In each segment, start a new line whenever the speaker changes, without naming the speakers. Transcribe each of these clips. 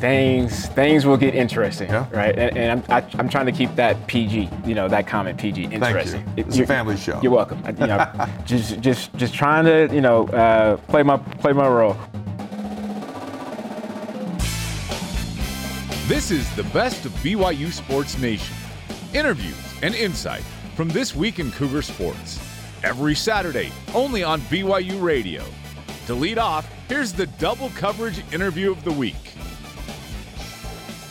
things things will get interesting, yeah. right? And, and I'm I, am i am trying to keep that PG, you know, that comment PG interesting.
Thank you. It's a family show.
You're welcome. You know, just just just trying to you know uh, play my play my role.
This is the best of BYU Sports Nation. Interviews and insight from this week in Cougar Sports. Every Saturday, only on BYU Radio. To lead off, here's the double coverage interview of the week.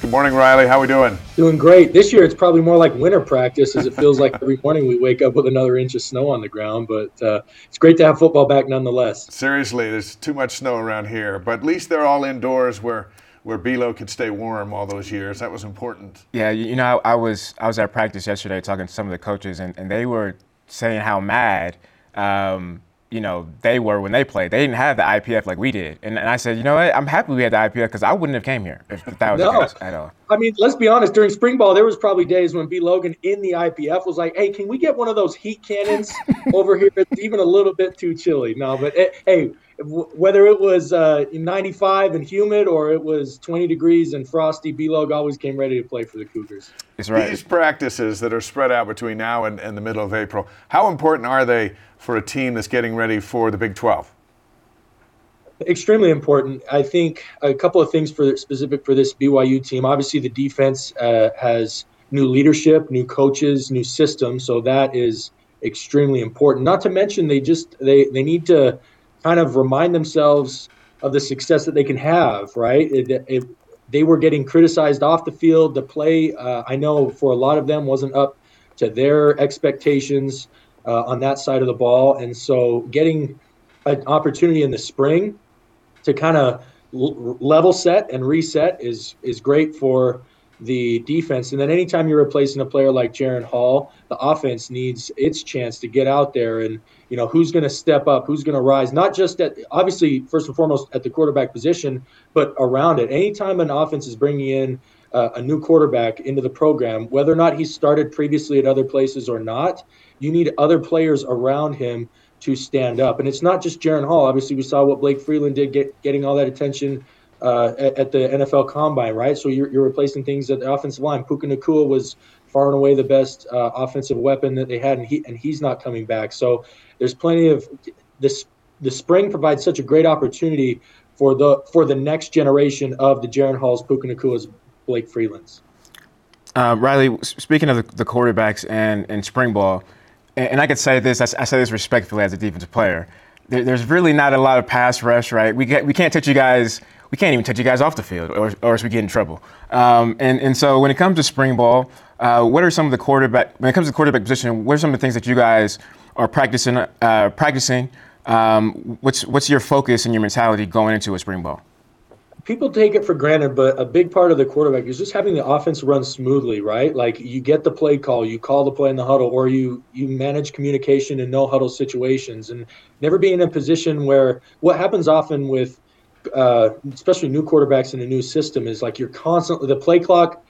Good morning, Riley. How are we doing?
Doing great. This year, it's probably more like winter practice, as it feels like every morning we wake up with another inch of snow on the ground. But uh, it's great to have football back, nonetheless.
Seriously, there's too much snow around here, but at least they're all indoors where where Belo could stay warm all those years. That was important.
Yeah, you know, I, I, was I was at practice yesterday talking to some of the coaches, and, and they were saying how mad, um, you know, they were when they played. They didn't have the IPF like we did, and, and I said, you know what, I'm happy we had the IPF because I wouldn't have came here if, if that was no. the case at all.
I mean, let's be honest. During spring ball, there was probably days when B Logan in the IPF was like, "Hey, can we get one of those heat cannons over here? It's even a little bit too chilly." No, but eh, hey whether it was uh, 95 and humid or it was 20 degrees and frosty, B-Log always came ready to play for the Cougars.
That's right. These practices that are spread out between now and, and the middle of April, how important are they for a team that's getting ready for the Big 12?
Extremely important. I think a couple of things for specific for this BYU team. Obviously, the defense uh, has new leadership, new coaches, new system, so that is extremely important. Not to mention, they just they they need to kind of remind themselves of the success that they can have, right? It, it, they were getting criticized off the field. The play, uh, I know for a lot of them, wasn't up to their expectations uh, on that side of the ball. And so getting an opportunity in the spring to kind of l- level set and reset is is great for the defense. And then anytime you're replacing a player like Jaren Hall, the offense needs its chance to get out there and you know who's going to step up, who's going to rise, not just at obviously first and foremost at the quarterback position, but around it. Anytime an offense is bringing in uh, a new quarterback into the program, whether or not he started previously at other places or not, you need other players around him to stand up. And it's not just Jaren Hall. Obviously, we saw what Blake Freeland did, get, getting all that attention uh, at, the NFL Combine, right? So you're, you're replacing things at the offensive line. Puka Nacua was far and away the best uh, offensive weapon that they had, and he and he's not coming back. So there's plenty of this. The spring provides such a great opportunity for the for the next generation of the Jaren Halls, Puka Nacuas, Blake Freelands.
Uh, Riley, speaking of the, the, quarterbacks and, and spring ball, and, and I could say this, I, I, say this respectfully as a defensive player. There, there's really not a lot of pass rush, right? We get, we can't touch you guys we can't even touch you guys off the field, or, or else we get in trouble. Um, and, and so when it comes to spring ball, uh, what are some of the quarterback, when it comes to quarterback position, what are some of the things that you guys are practicing, uh, practicing um, what's, what's your focus and your mentality going into a spring ball?
people take it for granted, but a big part of the quarterback is just having the offense run smoothly, right? Like you get the play call, you call the play in the huddle, or you you manage communication in no huddle situations, and never be in a position where what happens often with uh, especially new quarterbacks in a new system, is like you're constantly the play clock.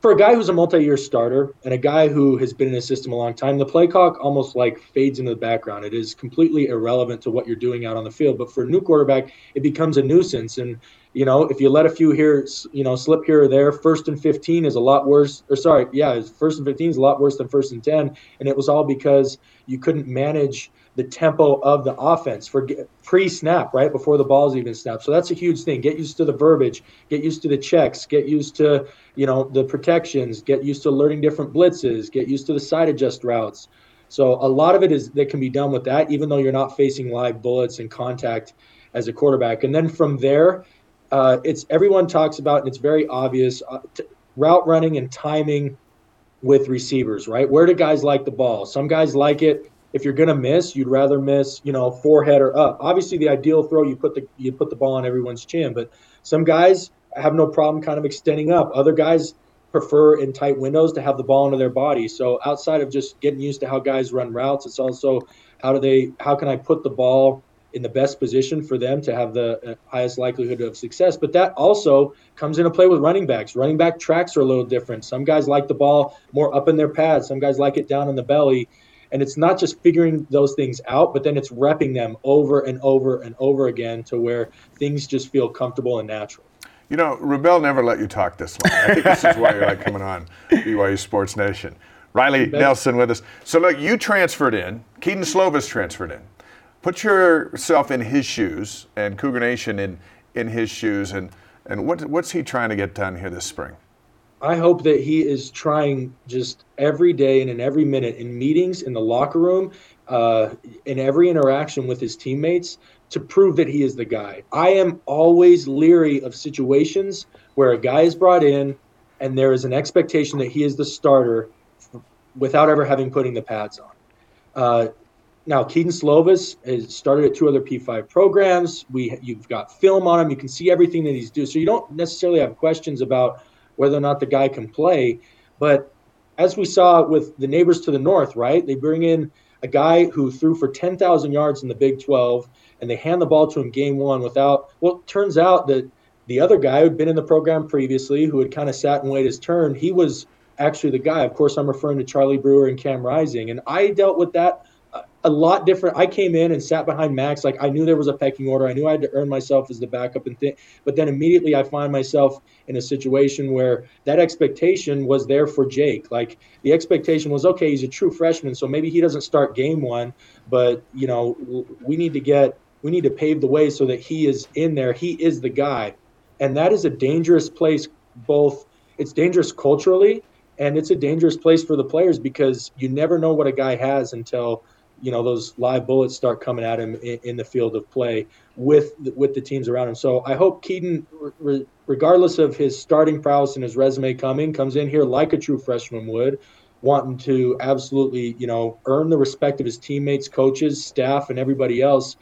For a guy who's a multi-year starter and a guy who has been in a system a long time, the play clock almost like fades into the background. It is completely irrelevant to what you're doing out on the field. But for a new quarterback, it becomes a nuisance. And you know, if you let a few here, you know, slip here or there, first and 15 is a lot worse. Or sorry, yeah, first and 15 is a lot worse than first and 10. And it was all because you couldn't manage the tempo of the offense for pre-snap, right before the ball's even snapped. So that's a huge thing. Get used to the verbiage. Get used to the checks. Get used to you know the protections. Get used to learning different blitzes. Get used to the side adjust routes. So a lot of it is that can be done with that, even though you're not facing live bullets and contact as a quarterback. And then from there, uh, it's everyone talks about, and it's very obvious, uh, t- route running and timing with receivers, right? Where do guys like the ball? Some guys like it if you're going to miss, you'd rather miss, you know, forehead or up. Obviously, the ideal throw you put the you put the ball on everyone's chin, but some guys have no problem kind of extending up. Other guys prefer in tight windows to have the ball into their body. So outside of just getting used to how guys run routes, it's also how do they how can I put the ball in the best position for them to have the uh, highest likelihood of success. But that also comes into play with running backs. Running back tracks are a little different. Some guys like the ball more up in their pads. Some guys like it down in the belly. And it's not just figuring those things out, but then it's repping them over and over and over again to where things just feel comfortable and natural.
You know, Rubel never let you talk this long. I think this is why you like coming on BYU Sports Nation. Riley Nelson with us. So look, you transferred in. Kedon Slovis transferred in. Put yourself in his shoes and Cougar Nation in in his shoes, and and what what's he trying to get done here this spring?
I hope that he is trying just every day and in every minute in meetings in the locker room, uh, in every interaction with his teammates to prove that he is the guy. I am always leery of situations where a guy is brought in and there is an expectation that he is the starter without ever having putting the pads on. Uh, now, Kedon Slovis has started at two other P5 programs. We you've got film on him. You can see everything that he's doing. So you don't necessarily have questions about whether or not the guy can play. But as we saw with the neighbors to the north, right? They bring in a guy who threw for 10,000 yards in the Big 12, and they hand the ball to him game one without. Well, turns out that the other guy who'd been in the program previously, who had kind of sat and waited his turn, he was actually the guy. Of course, I'm referring to Charlie Brewer and Cam Rising, and I dealt with that a lot different. I came in and sat behind Max. Like I knew there was a pecking order. I knew I had to earn myself as the backup and think. But then immediately I find myself in a situation where that expectation was there for Jake. Like the expectation was, okay, he's a true freshman, so maybe he doesn't start game one, but you know, we need to get, we need to pave the way so that he is in there. He is the guy, and that is a dangerous place. Both, it's dangerous culturally, and it's a dangerous place for the players because you never know what a guy has until you know those live bullets start coming at him in, in the field of play with with the teams around him. So I hope Kedon, re- regardless of his starting prowess and his resume coming, comes in here like a true freshman would, wanting to absolutely you know earn the respect of his teammates, coaches, staff, and everybody else.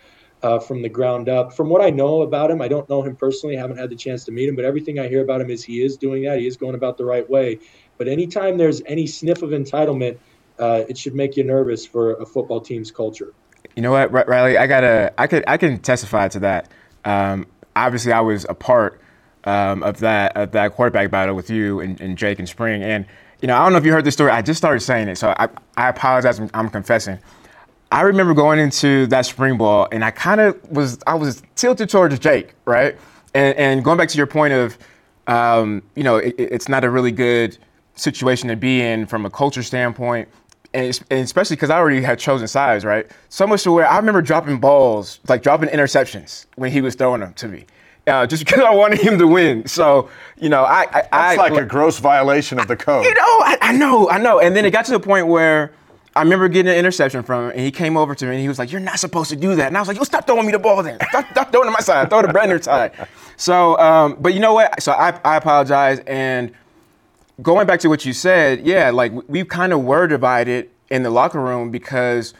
Uh, from the ground up. From what I know about him, I don't know him personally, haven't had the chance to meet him, but everything I hear about him is he is doing that. He is going about the right way. But anytime there's any sniff of entitlement, uh, it should make you nervous for a football team's culture.
You know what, Riley? I gotta, I could, I can testify to that. Um, obviously, I was a part um, of that of that quarterback battle with you and, and, Jake and Spring. And you know, I don't know if you heard this story. I just started saying it, so I, I apologize. I'm, I'm confessing. I remember going into that spring ball, and I kind of was, I was tilted towards Jake, right? And, and going back to your point of, um, you know, it, it's not a really good situation to be in from a culture standpoint and, especially because I already had chosen sides, right? So much to where I remember dropping balls, like dropping interceptions when he was throwing them to me. Uh, just because I wanted him to win. So, you know, I. I
That's
I,
like a gross violation of the code.
You know, I, I, know, I know. And then it got to the point where I remember getting an interception from him, and he came over to me and he was like, You're not supposed to do that. And I was like, Yo, stop throwing me the ball then. Stop, stop throwing to my side. Throw to Brenner's side. So, um, but you know what? So I, I apologize. And going back to what you said, yeah, like we kind of were divided in the locker room because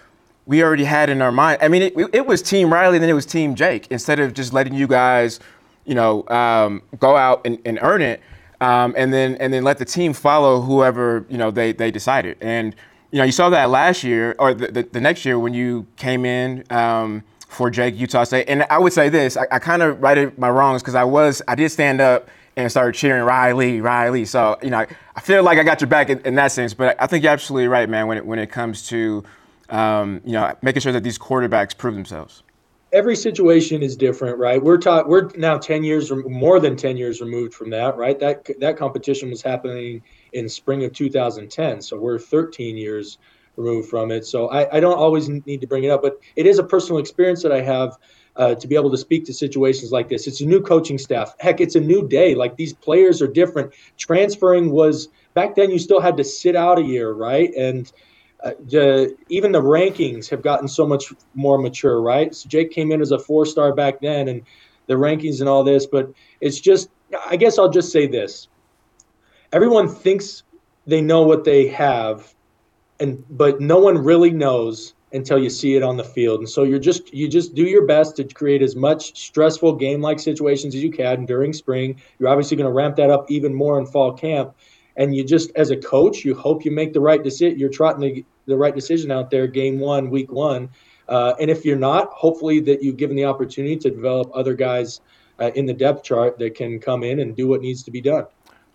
we already had in our mind. I mean, it, it was Team Riley, and then it was Team Jake. Instead of just letting you guys, you know, um, go out and, and earn it, um, and then and then let the team follow whoever you know they they decided. And you know, you saw that last year or the, the, the next year when you came in. Um, for Jake, Utah State, and I would say this: I, I kind of righted my wrongs because I was, I did stand up and started cheering Riley, Riley. So, you know, I feel like I got your back in, in that sense. But I think you're absolutely right, man, when it, when it comes to, um, you know, making sure that these quarterbacks prove themselves.
Every situation is different, right? We're taught we're now 10 years or more than 10 years removed from that, right? That that competition was happening in spring of 2010. So we're 13 years removed from it. So I, I don't always need to bring it up, but it is a personal experience that I have uh, to be able to speak to situations like this. It's a new coaching staff. Heck, it's a new day. Like these players are different. Transferring was back then. You still had to sit out a year, right? And uh, the, even the rankings have gotten so much more mature, right? So Jake came in as a four star back then, and the rankings and all this. But it's just, I guess I'll just say this: everyone thinks they know what they have, and but no one really knows until you see it on the field. And so you're just you just do your best to create as much stressful game-like situations as you can during spring. You're obviously going to ramp that up even more in fall camp. And you just as a coach, you hope you make the right decision. You're trotting the, the right decision out there game one, week one. Uh, and if you're not, hopefully that you've given the opportunity to develop other guys uh, in the depth chart that can come in and do what needs to be done.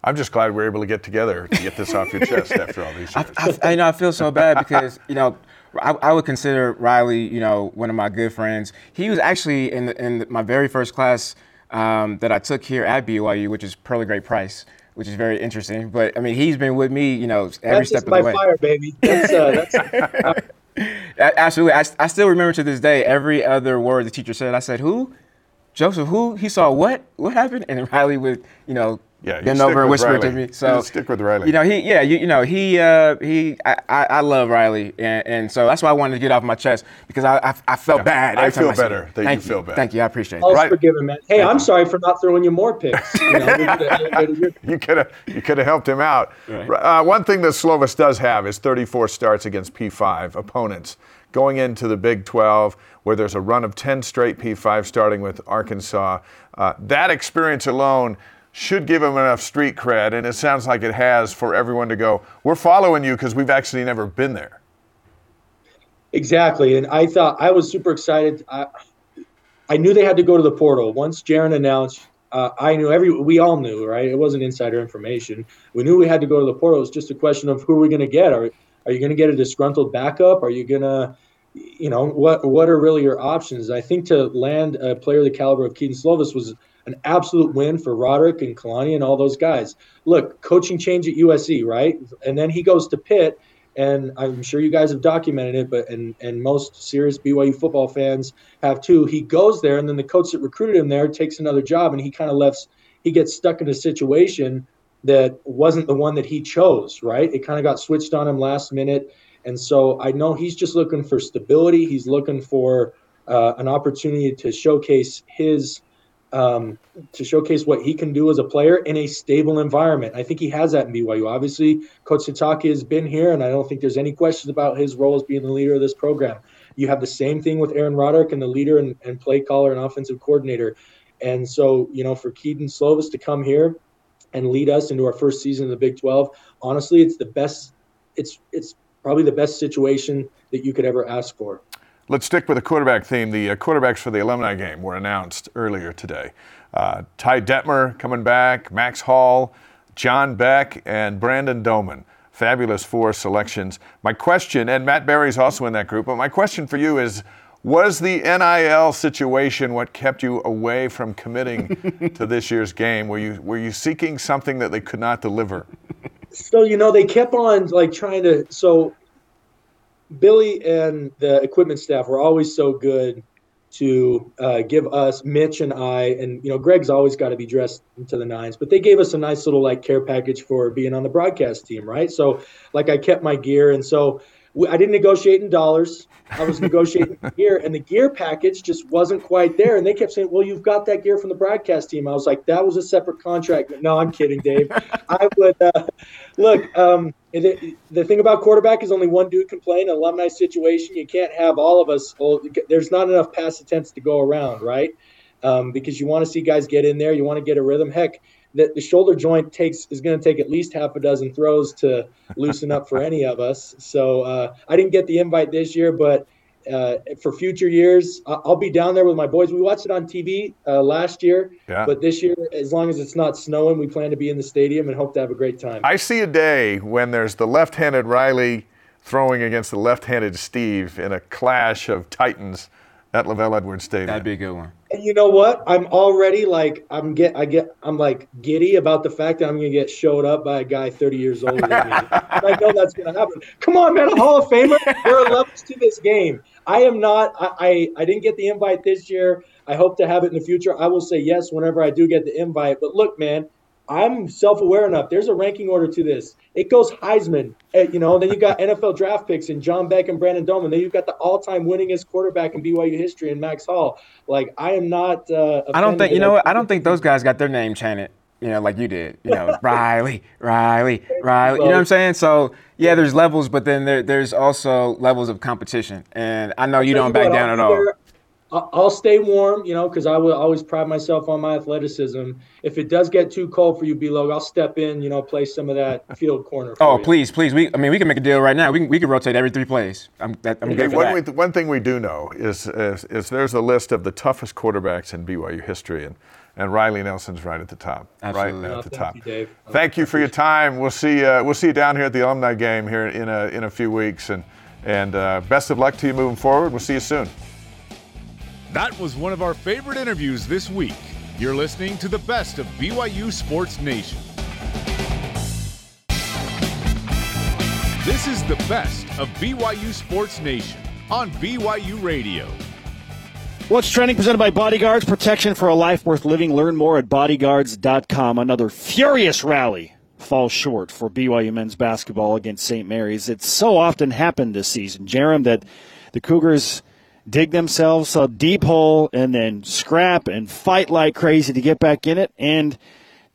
I'm just glad we're able to get together to get this off your chest after all these years.
I, I, I, know I feel so bad because you know I, I, would consider Riley, you know, one of my good friends. He was actually in the, in the, my very first class um, that I took here at BYU, which is Pearl of Great Price, which is very interesting. But I mean, he's been with me, you know, every
That's
step of the way.
fire, baby. That's, uh, that's,
Absolutely. I, I still remember to this day every other word the teacher said. I said, who? Joseph, who? He saw what? What happened? And Riley would, you know,
Yeah, you
bend
stick
over and
with
whisper it to me. So
You stick with Riley.
You know, he, yeah, you, you know, he, uh, he, I, I, I love Riley, and, and so that's why I wanted to get off my chest because I, I, I felt bad.
I feel better
it.
that you
Thank
feel bad.
Thank you. I appreciate
I'll
it.
Right.
forgive him, man. Hey, I'm sorry for not throwing you more picks. You know, could've
you could have you could have helped him out.
Right.
Uh, one thing that Slovis does have is 34 starts against P5 opponents. Going into the Big 12, where there's a run of 10 straight P5 starting with Arkansas, uh, that experience alone should give him enough street cred, and it sounds like it has for everyone to go. We're following you because we've actually never been there.
Exactly, and I thought I was super excited. I, I knew they had to go to the portal once Jaren announced. Uh, I knew every we all knew, right? It wasn't insider information. We knew we had to go to the portal. It was just a question of who are we going to get. Are are you going to get a disgruntled backup? Are you going to, you know, what what are really your options? I think to land a player the caliber of Kedon Slovis was an absolute win for Roderick and Kalani and all those guys. Look, coaching change at USC, right? And then he goes to Pitt and I'm sure you guys have documented it, but and and most serious BYU football fans have too. He goes there, and then the coach that recruited him there takes another job, and he kind of left. He gets stuck in a situation that wasn't the one that he chose. Right? It kind of got switched on him last minute, and so I know he's just looking for stability. He's looking for uh, an opportunity to showcase his um, to showcase what he can do as a player in a stable environment. I think he has that in BYU. Obviously, Coach Sitake has been here, and I don't think there's any questions about his role as being the leader of this program. You have the same thing with Aaron Roderick and the leader and, and play caller and offensive coordinator. And so, you know, for Kedon Slovis to come here and lead us into our first season in the Big 12, honestly, it's the best. It's it's probably the best situation that you could ever ask for.
Let's stick with the quarterback theme. The uh, quarterbacks for the alumni game were announced earlier today. Uh, Ty Detmer coming back, Max Hall, John Beck, and Brandon Doman. Fabulous four selections. My question, and Matt Barry's also in that group, but my question for you is was the NIL situation what kept you away from committing to this year's game? Were you, were you seeking something that they could not deliver?
So you know they kept on like trying to. So Billy and the equipment staff were always so good to uh, give us Mitch and I, and you know Greg's always got to be dressed into the nines, but they gave us a nice little like care package for being on the broadcast team, right? So like I kept my gear, and so we, I didn't negotiate in dollars. I was negotiating gear, and the gear package just wasn't quite there. And they kept saying, "Well, you've got that gear from the broadcast team." I was like, "That was a separate contract." No, I'm kidding, Dave. I would uh, look. Um, the, the thing about quarterback is only one dude can play in an alumni situation. You can't have all of us. Well, there's not enough pass attempts to go around, right? Um, because you want to see guys get in there. You want to get a rhythm. Heck, the, the shoulder joint takes is going to take at least half a dozen throws to loosen up for any of us. So uh, I didn't get the invite this year, but uh, for future years, I- I'll be down there with my boys. We watched it on TV uh, last year,
Yeah.
but this year, as long as it's not snowing, we plan to be in the stadium and hope to have a great time.
I see a day when there's the left handed Riley throwing against the left handed Steve in a clash of titans at LaVell Edwards Stadium.
That'd be a good one.
And you know what? I'm already like I'm get I get I'm like giddy about the fact that I'm gonna get showed up by a guy 30 years older than me. I know that's gonna happen. Come on, man, a Hall of Famer. There are levels to this game. I am not. I, I I didn't get the invite this year. I hope to have it in the future. I will say yes whenever I do get the invite. But look, man, I'm self-aware enough. There's a ranking order to this. It goes Heisman, eh, you know. Then you got NFL draft picks and John Beck and Brandon Doman. Then you've got the all-time winningest quarterback in BYU history and Max Hall. Like I am not. Uh,
I don't think you know what. I don't think those guys got their name chanted. You know, like you did. You know, Riley, Riley, Riley. You know what I'm saying? So yeah, there's levels, but then there, there's also levels of competition, and I know you don't back
what,
down
I'll
at all.
there- I'll I'll stay warm, you know, because I will always pride myself on my athleticism. If it does get too cold for you, B-Log, I'll step in, you know, play some of that field corner. For
Oh,
you.
please, please. We, I mean, we can make a deal right now. We can, we can rotate every three plays. I'm, that, I'm
Okay,
good for
one,
that.
we, one thing we do know is, is, is there's a list of the toughest quarterbacks in BYU history, and, and Riley Nelson's right at the top.
Absolutely.
Right at the
thank
top.
you, Dave.
Thank you for your time. We'll see, uh, we'll see you down here at the alumni game here in a, in a few weeks, and, and uh, best of luck to you moving forward. We'll see you soon.
That was one of our favorite interviews this week. You're listening to the best of BYU Sports Nation. This is the best of BYU Sports Nation on BYU Radio.
What's trending presented by Bodyguards Protection for a Life Worth Living. Learn more at bodyguards.com. Another furious rally falls short for BYU men's basketball against St. Mary's. It's so often happened this season, Jarom, that the Cougars dig themselves a deep hole and then scrap and fight like crazy to get back in it and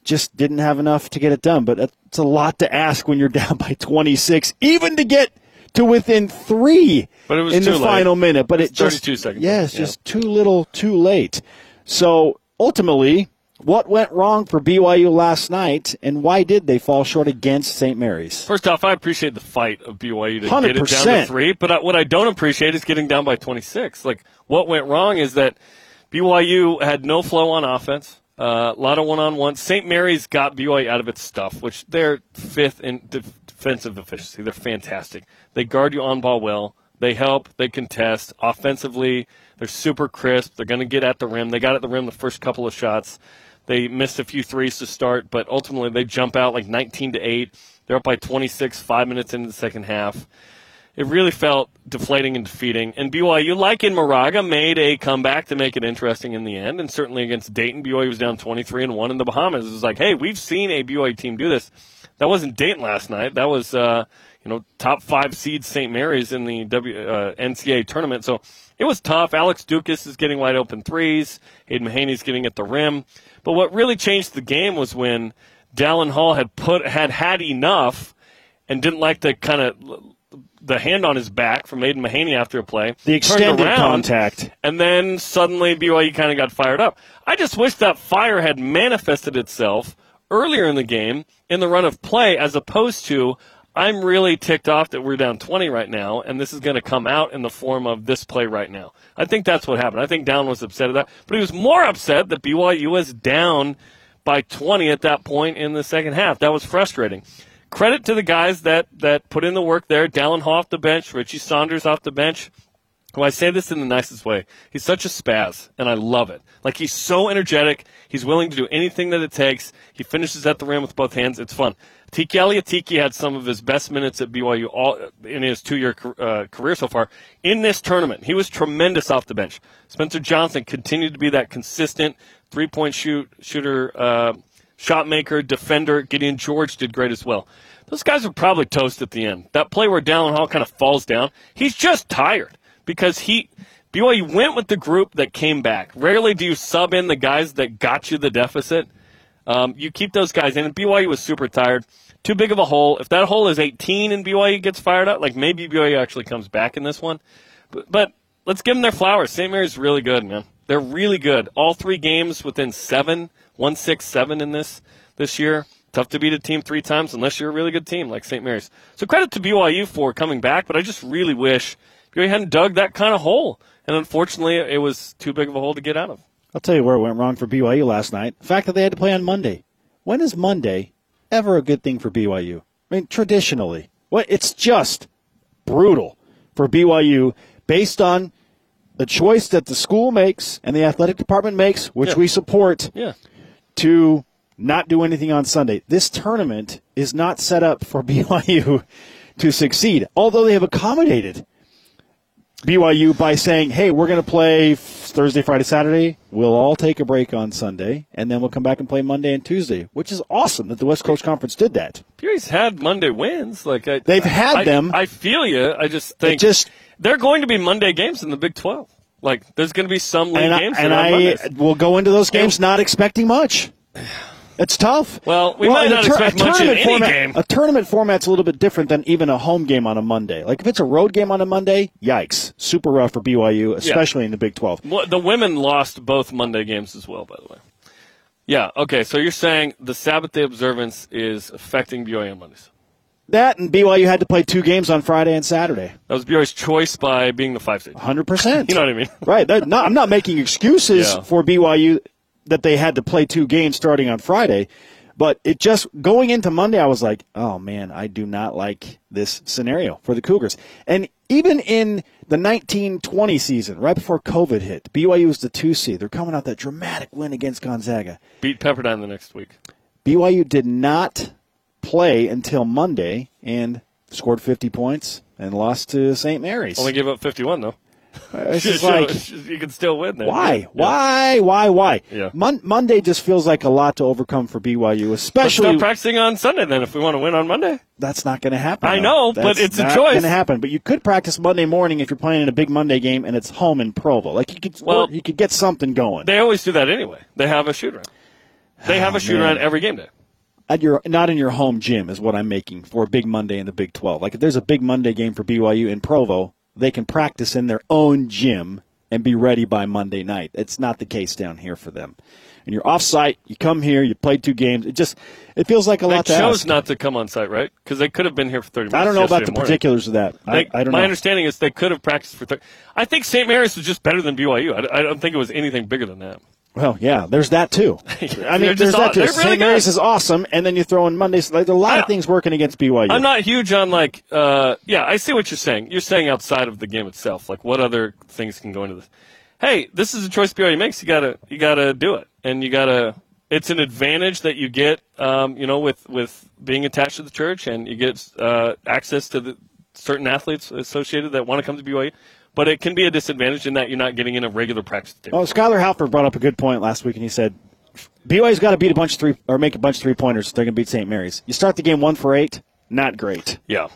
just didn't have enough to get it done. But it's a lot to ask when you're down by 26, even to get to within three
but it was
in the
late.
final minute. But it, just
32 seconds.
Yeah, just too little, too late. So ultimately, what went wrong for BYU last night, and why did they fall short against St. Mary's?
First off, I appreciate the fight of BYU to get it down to three, but I, what I don't appreciate is getting down by 26. Like, what went wrong is that BYU had no flow on offense, uh, a lot of one-on-one. St. Mary's got BYU out of its stuff, which they're fifth in defensive efficiency. They're fantastic. They guard you on ball well. They help. They contest. Offensively, they're super crisp. They're going to get at the rim. They got at the rim the first couple of shots. They missed a few threes to start, but ultimately they jump out like 19 to 8. They're up by 26, five minutes into the second half. It really felt deflating and defeating. And BYU, like in Moraga, made a comeback to make it interesting in the end. And certainly against Dayton, BYU was down 23 and 1 in the Bahamas. It was like, hey, we've seen a BYU team do this. That wasn't Dayton last night. That was, uh, you know, top five seed St. Mary's in the w, uh, NCAA tournament. So it was tough. Alex Ducas is getting wide open threes. Aidan Mahaney's getting at the rim. But what really changed the game was when Dallin Hall had put had had enough and didn't like the kind of the hand on his back from Aidan Mahaney after a play.
The extended
around,
contact.
and then suddenly BYU kind of got fired up. I just wish that fire had manifested itself earlier in the game in the run of play as opposed to I'm really ticked off that we're down 20 right now, and this is going to come out in the form of this play right now. I think that's what happened. I think Down was upset at that, but he was more upset that BYU was down by 20 at that point in the second half. That was frustrating. Credit to the guys that, that put in the work there. Dallin off the bench, Richie Saunders off the bench. Well, I say this in the nicest way. He's such a spaz, and I love it. Like he's so energetic. He's willing to do anything that it takes. He finishes at the rim with both hands. It's fun. Tiki Aliatiki had some of his best minutes at BYU all in his two-year uh, career so far in this tournament. He was tremendous off the bench. Spencer Johnson continued to be that consistent three-point shoot shooter, uh, shot maker, defender. Gideon George did great as well. Those guys were probably toast at the end. That play where Dallin Hall kind of falls down, he's just tired because he BYU went with the group that came back. Rarely do you sub in the guys that got you the deficit. Um, you keep those guys in. And BYU was super tired. Too big of a hole. If that hole is 18 and BYU gets fired up, like maybe BYU actually comes back in this one. But, but let's give them their flowers. St. Mary's really good, man. They're really good. All three games within seven, one, six, seven in this this year. Tough to beat a team three times unless you're a really good team like St. Mary's. So credit to BYU for coming back, but I just really wish BYU hadn't dug that kind of hole. And unfortunately, it was too big of a hole to get out of.
I'll tell you where it went wrong for BYU last night. The fact that they had to play on Monday. When is Monday ever a good thing for BYU? I mean, traditionally, well, it's just brutal for BYU based on the choice that the school makes and the athletic department makes, which
Yeah.
we support,
Yeah.
to not do anything on Sunday. This tournament is not set up for BYU to succeed, although they have accommodated BYU by saying, hey, we're going to play Thursday, Friday, Saturday. We'll all take a break on Sunday, and then we'll come back and play Monday and Tuesday, which is awesome that the West Coast Conference did that.
BYU's had Monday wins. Like I,
They've had
I-
them.
I feel you. I just think
just-
they're going to be Monday games in the Big 12. Like there's going to be some league
And I,
games
and
are on
I
Mondays.
will go into those games not expecting much. It's tough.
Well, we might
a
not
tur-
expect much in
tournament
any
format,
game.
A tournament format's a little bit different than even a home game on a Monday. Like if it's a road game on a Monday, yikes, super rough for BYU, especially in the Big 12.
Well, the women lost both Monday games as well, by the way. Yeah. Okay. So you're saying the Sabbath day observance is affecting BYU on Mondays.
That and BYU had to play two games on Friday and Saturday.
That was BYU's choice by being the five seed.
100%.
You know what I mean?
Right. Not- I'm not making excuses
Yeah.
for BYU that they had to play two games starting on Friday, but it just going into Monday, I was like, oh man, I do not like this scenario for the Cougars. And even in The 1920 season, right before COVID hit, BYU was the two seed. They're coming out that dramatic win against Gonzaga.
Beat Pepperdine the next week.
BYU did not play until Monday and scored 50 points and lost to St. Mary's.
Only gave up 51 though.
It's just like,
you can still win there.
why?
Yeah.
Why? Why? Why?
Yeah.
Mon- Monday just feels like a lot to overcome for BYU, especially
start practicing on Sunday then if we want to win on Monday.
that's not going to happen.
I know, but
That's
it's a choice.
not going to happen. But you could practice Monday morning if you're playing in a big Monday game and it's home in Provo. Like you could,
Well,
you could get something going.
They always do that anyway. They have a shoot around. They have a shoot
Oh,
around every game day.
At your not in your home gym is what I'm making for a big Monday in the Big 12. Like if there's a big Monday game for BYU in Provo, they can practice in their own gym and be ready by Monday night. It's not the case down here for them. And you're off site, you come here, you play two games. It just it feels like a
They
lot to
chose not to come on site, right? Because they could have been here for 30 minutes.
I don't know about the
morning.
particulars of that. I,
They-
I don't
my
know.
understanding is they could have practiced for 30. I think St. Mary's was just better than BYU. I, I don't think it was anything bigger than that.
Well, yeah, there's that too. I mean, there's that too.
really
St. Mary's is awesome, and then you throw in Mondays. Like, there are a lot of things working against BYU.
I'm not huge on like, uh, yeah, I see what you're saying. You're saying outside of the game itself, like what other things can go into this? Hey, this is a choice BYU makes. You gotta, you gotta do it, and you gotta. It's an advantage that you get, um, you know, with with being attached to the church, and you get uh, access to the certain athletes associated that want to come to BYU. But it can be a disadvantage in that you're not getting in a regular practice. Day.
Oh, Skylar Halford brought up a good point last week, and he said BYU's got to beat a bunch of three or make a bunch of three pointers. if They're going to beat St. Mary's. You start the game one for eight, not great.
Yeah,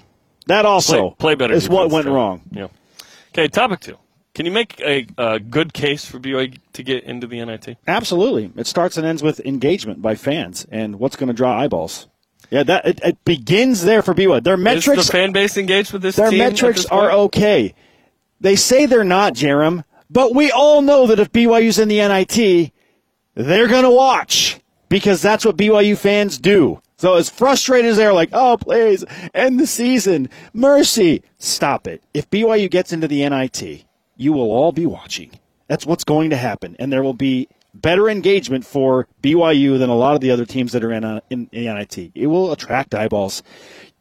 That also
play, play better.
is what went
too.
wrong.
Yeah. Okay, topic two. Can you make a, a good case for BYU to get into the NIT?
Absolutely, it starts and ends with engagement by fans and what's going to draw eyeballs. Yeah, that it, it begins there for BYU. Their
Is
metrics
the fan base engaged with this
Their metrics
this
are okay. They say they're not, Jerem, but we all know that if BYU's in the NIT, they're going to watch because that's what BYU fans do. So as frustrated as they're like, oh, please, end the season. Mercy. Stop it. If BYU gets into the NIT, you will all be watching. That's what's going to happen. And there will be better engagement for BYU than a lot of the other teams that are in, uh, in, in the NIT. It will attract eyeballs.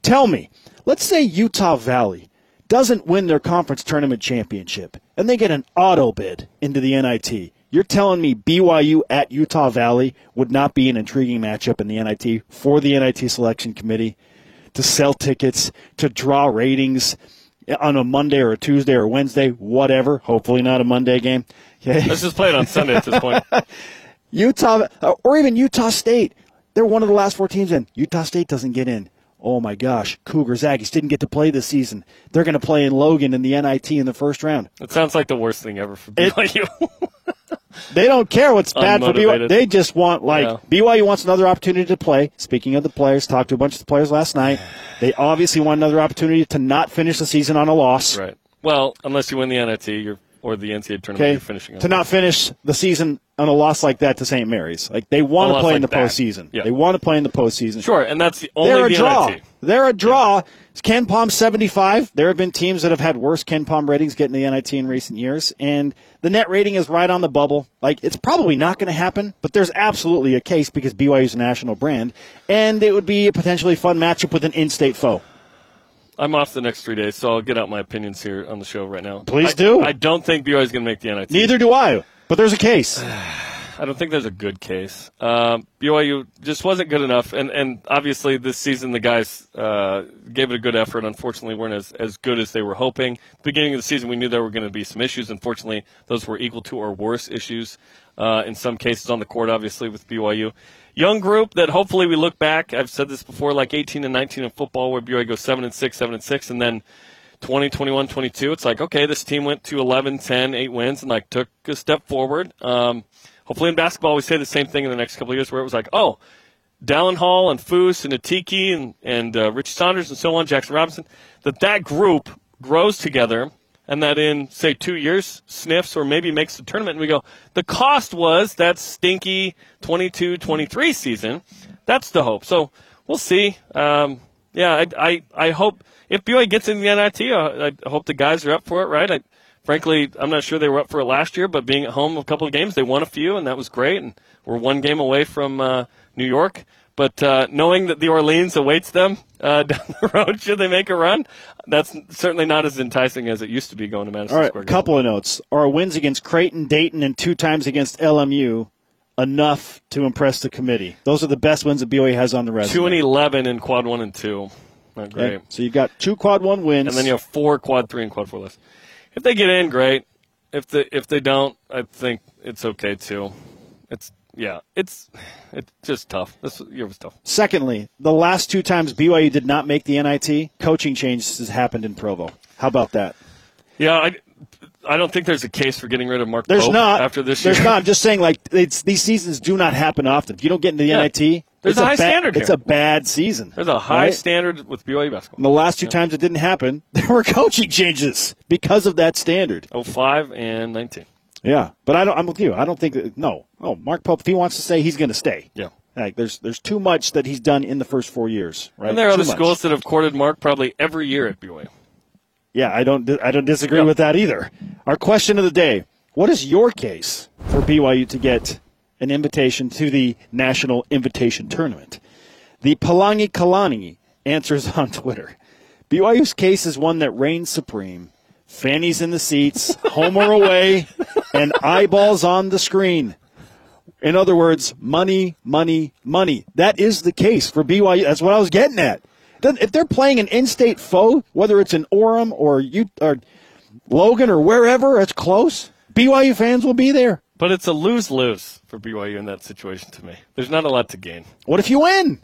Tell me, let's say Utah Valley doesn't win their conference tournament championship and they get an auto bid into the NIT. You're telling me BYU at Utah Valley would not be an intriguing matchup in the NIT for the NIT selection committee to sell tickets, to draw ratings on a Monday or a Tuesday or Wednesday, whatever. Hopefully not a Monday game. Okay.
Let's just play it on Sunday at this point.
Utah uh, or even Utah State. They're one of the last four teams in. Utah State doesn't get in. Oh my gosh, Cougars Aggies didn't get to play this season. They're going to play in Logan in the NIT in the first round.
It sounds like the worst thing ever for
It-
BYU.
They don't care what's bad for BYU. They just want like
Yeah.
BYU wants another opportunity to play. Speaking of the players, talked to a bunch of the players last night. They obviously want another opportunity to not finish the season on a loss.
right. Well, unless you win the NIT you're, or the NCAA tournament,
Okay,
you're finishing
to not finish the season on a loss like that to St. Mary's. Like they want to play
like
in the
that.
postseason.
Yeah.
They want to play in the postseason.
Sure, and that's the only
They're a draw. They're a draw. KenPom 75. There have been teams that have had worse KenPom ratings getting the NIT in recent years, and the net rating is right on the bubble. Like it's probably not going to happen, but there's absolutely a case because BYU is a national brand, and it would be a potentially fun matchup with an in-state foe.
I'm off the next three days, so I'll get out my opinions here on the show right now.
Please
I-
do.
I don't think BYU is going to make the NIT.
Neither do I, but there's a case.
I don't think there's a good case. Um, BYU just wasn't good enough, and, and obviously this season the guys uh, gave it a good effort. Unfortunately, weren't as, as good as they were hoping. Beginning of the season, we knew there were going to be some issues. Unfortunately, those were equal to or worse issues uh, in some cases on the court. Obviously, with BYU, young group that hopefully we look back. I've said this before, like 18 and 19 in football, where BYU goes seven and six, seven and six, and then 20, 21, 22. It's like, okay, this team went to 11, 10, 8 wins and like took a step forward. Um, hopefully in basketball, we say the same thing in the next couple of years where it was like, oh, Dallin Hall and Foose and Atiki and, and uh, Rich Saunders and so on, Jackson Robinson, that that group grows together and that in, say, two years sniffs or maybe makes the tournament. And we go, the cost was that stinky 22 23 season. That's the hope. So we'll see. Um, yeah, I, I, I hope if BYU gets in the NIT, uh, I hope the guys are up for it, right? I, frankly, I'm not sure they were up for it last year, but being at home a couple of games, they won a few, and that was great. And we're one game away from uh, New York. But uh, knowing that the Orleans awaits them uh, down the road, should they make a run, that's certainly not as enticing as it used to be going to Madison
All right,
Square
a
Garden.
couple of notes. Are wins against Creighton, Dayton, and two times against LMU enough to impress the committee? Those are the best wins that BYU has on the resume.
Two and eleven in quad one and two. Not great.
Okay, So you've got two quad one wins.
And then you have four quad three and quad four lists. If they get in, great. If they if they don't, I think it's okay too. It's yeah, it's it's just tough. This year was tough.
Secondly, the last two times BYU did not make the NIT, coaching changes has happened in Provo. How about that?
Yeah, I, I don't think there's a case for getting rid of Mark.
There's
Pope
not
after this
There's
year.
not. I'm just saying, like it's these seasons do not happen often. If you don't get into the
Yeah.
NIT,
There's
it's
a high
ba-
standard
It's
here.
a bad season.
There's a high
right?
standard with BYU basketball.
And the last two times it didn't happen, there were coaching changes because of that standard.
05 and 19.
Yeah, but I don't. I'm with you. I don't think that. No. Oh, Mark Pope. If he wants to stay, he's going to stay.
Yeah.
Like there's there's too much that he's done in the first four years. Right.
And there are
Too
other
much.
schools that have courted Mark probably every year at BYU.
Yeah, I don't. I don't disagree
Yeah.
with that either. Our question of the day: What is your case for BYU to get an invitation to the National Invitation Tournament? The Palangi Kalani answers on Twitter. BYU's case is one that reigns supreme. Fannies in the seats, home or away, and eyeballs on the screen. In other words, money, money, money. That is the case for BYU. That's what I was getting at. If they're playing an in-state foe, whether it's in Orem or you or Logan or wherever, it's close. BYU fans will be there.
But it's a lose lose for BYU in that situation to me. There's not a lot to gain.
What if you win?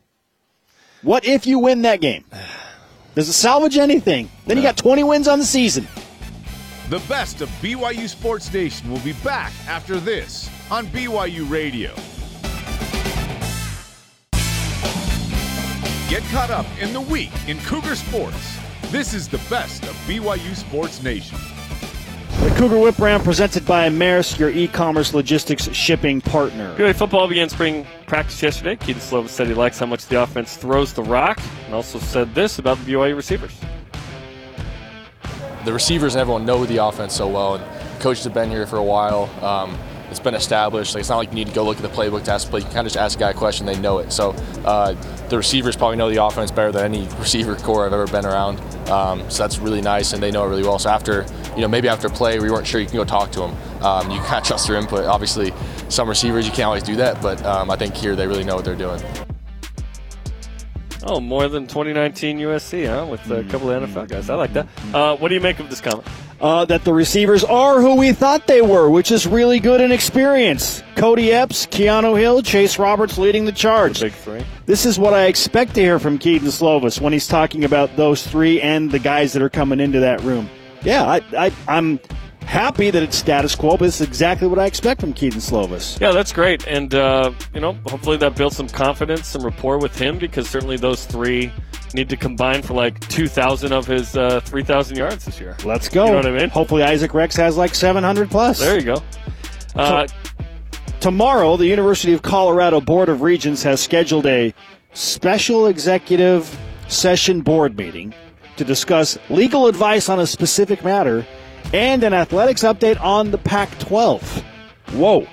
What if you win that game? Does it salvage anything? Then you got 20 wins on the season.
The best of BYU Sports Nation will be back after this on BYU Radio. Get caught up in the week in Cougar Sports. This is the best of BYU Sports Nation.
The Cougar Whip Round presented by Maersk, your e-commerce logistics shipping partner.
BYU football began spring practice yesterday. Kedon Slova said he likes how much the offense throws the rock, and also said this about the BYU receivers.
The receivers and everyone know the offense so well, and coaches have been here for a while. Um, it's been established. Like it's not like you need to go look at the playbook to ask play. You can kind of just ask a guy a question, they know it. So uh, the receivers probably know the offense better than any receiver core I've ever been around. Um, so that's really nice, and they know it really well. So after, you know, maybe after a play you weren't sure, you can go talk to them. Um, you kind of trust their input. Obviously, some receivers you can't always do that, but um, I think here they really know what they're doing.
Oh, more than 2019 USC, huh? With a couple of NFL guys. I like that. Uh, what do you make of this comment?
uh, that the receivers are who we thought they were, which is really good and experience. Kody Epps, Keanu Hill, Chase Roberts leading the charge.
Big three.
This is what I expect to hear from Kedon Slovis when he's talking about those three and the guys that are coming into that room. Yeah, I, I, I'm happy that it's status quo, but it's exactly what I expect from Kedon Slovis.
Yeah, that's great. And, uh, you know, hopefully that builds some confidence, some rapport with him because certainly those three need to combine for like 2,000 of his uh, 3,000 yards this year.
Let's go.
You know what I mean?
Hopefully Isaac Rex has like 700 plus.
There you go. Uh,
Tomorrow, the University of Colorado Board of Regents has scheduled a special executive session board meeting to discuss legal advice on a specific matter and an athletics update on the Pac 12. Whoa.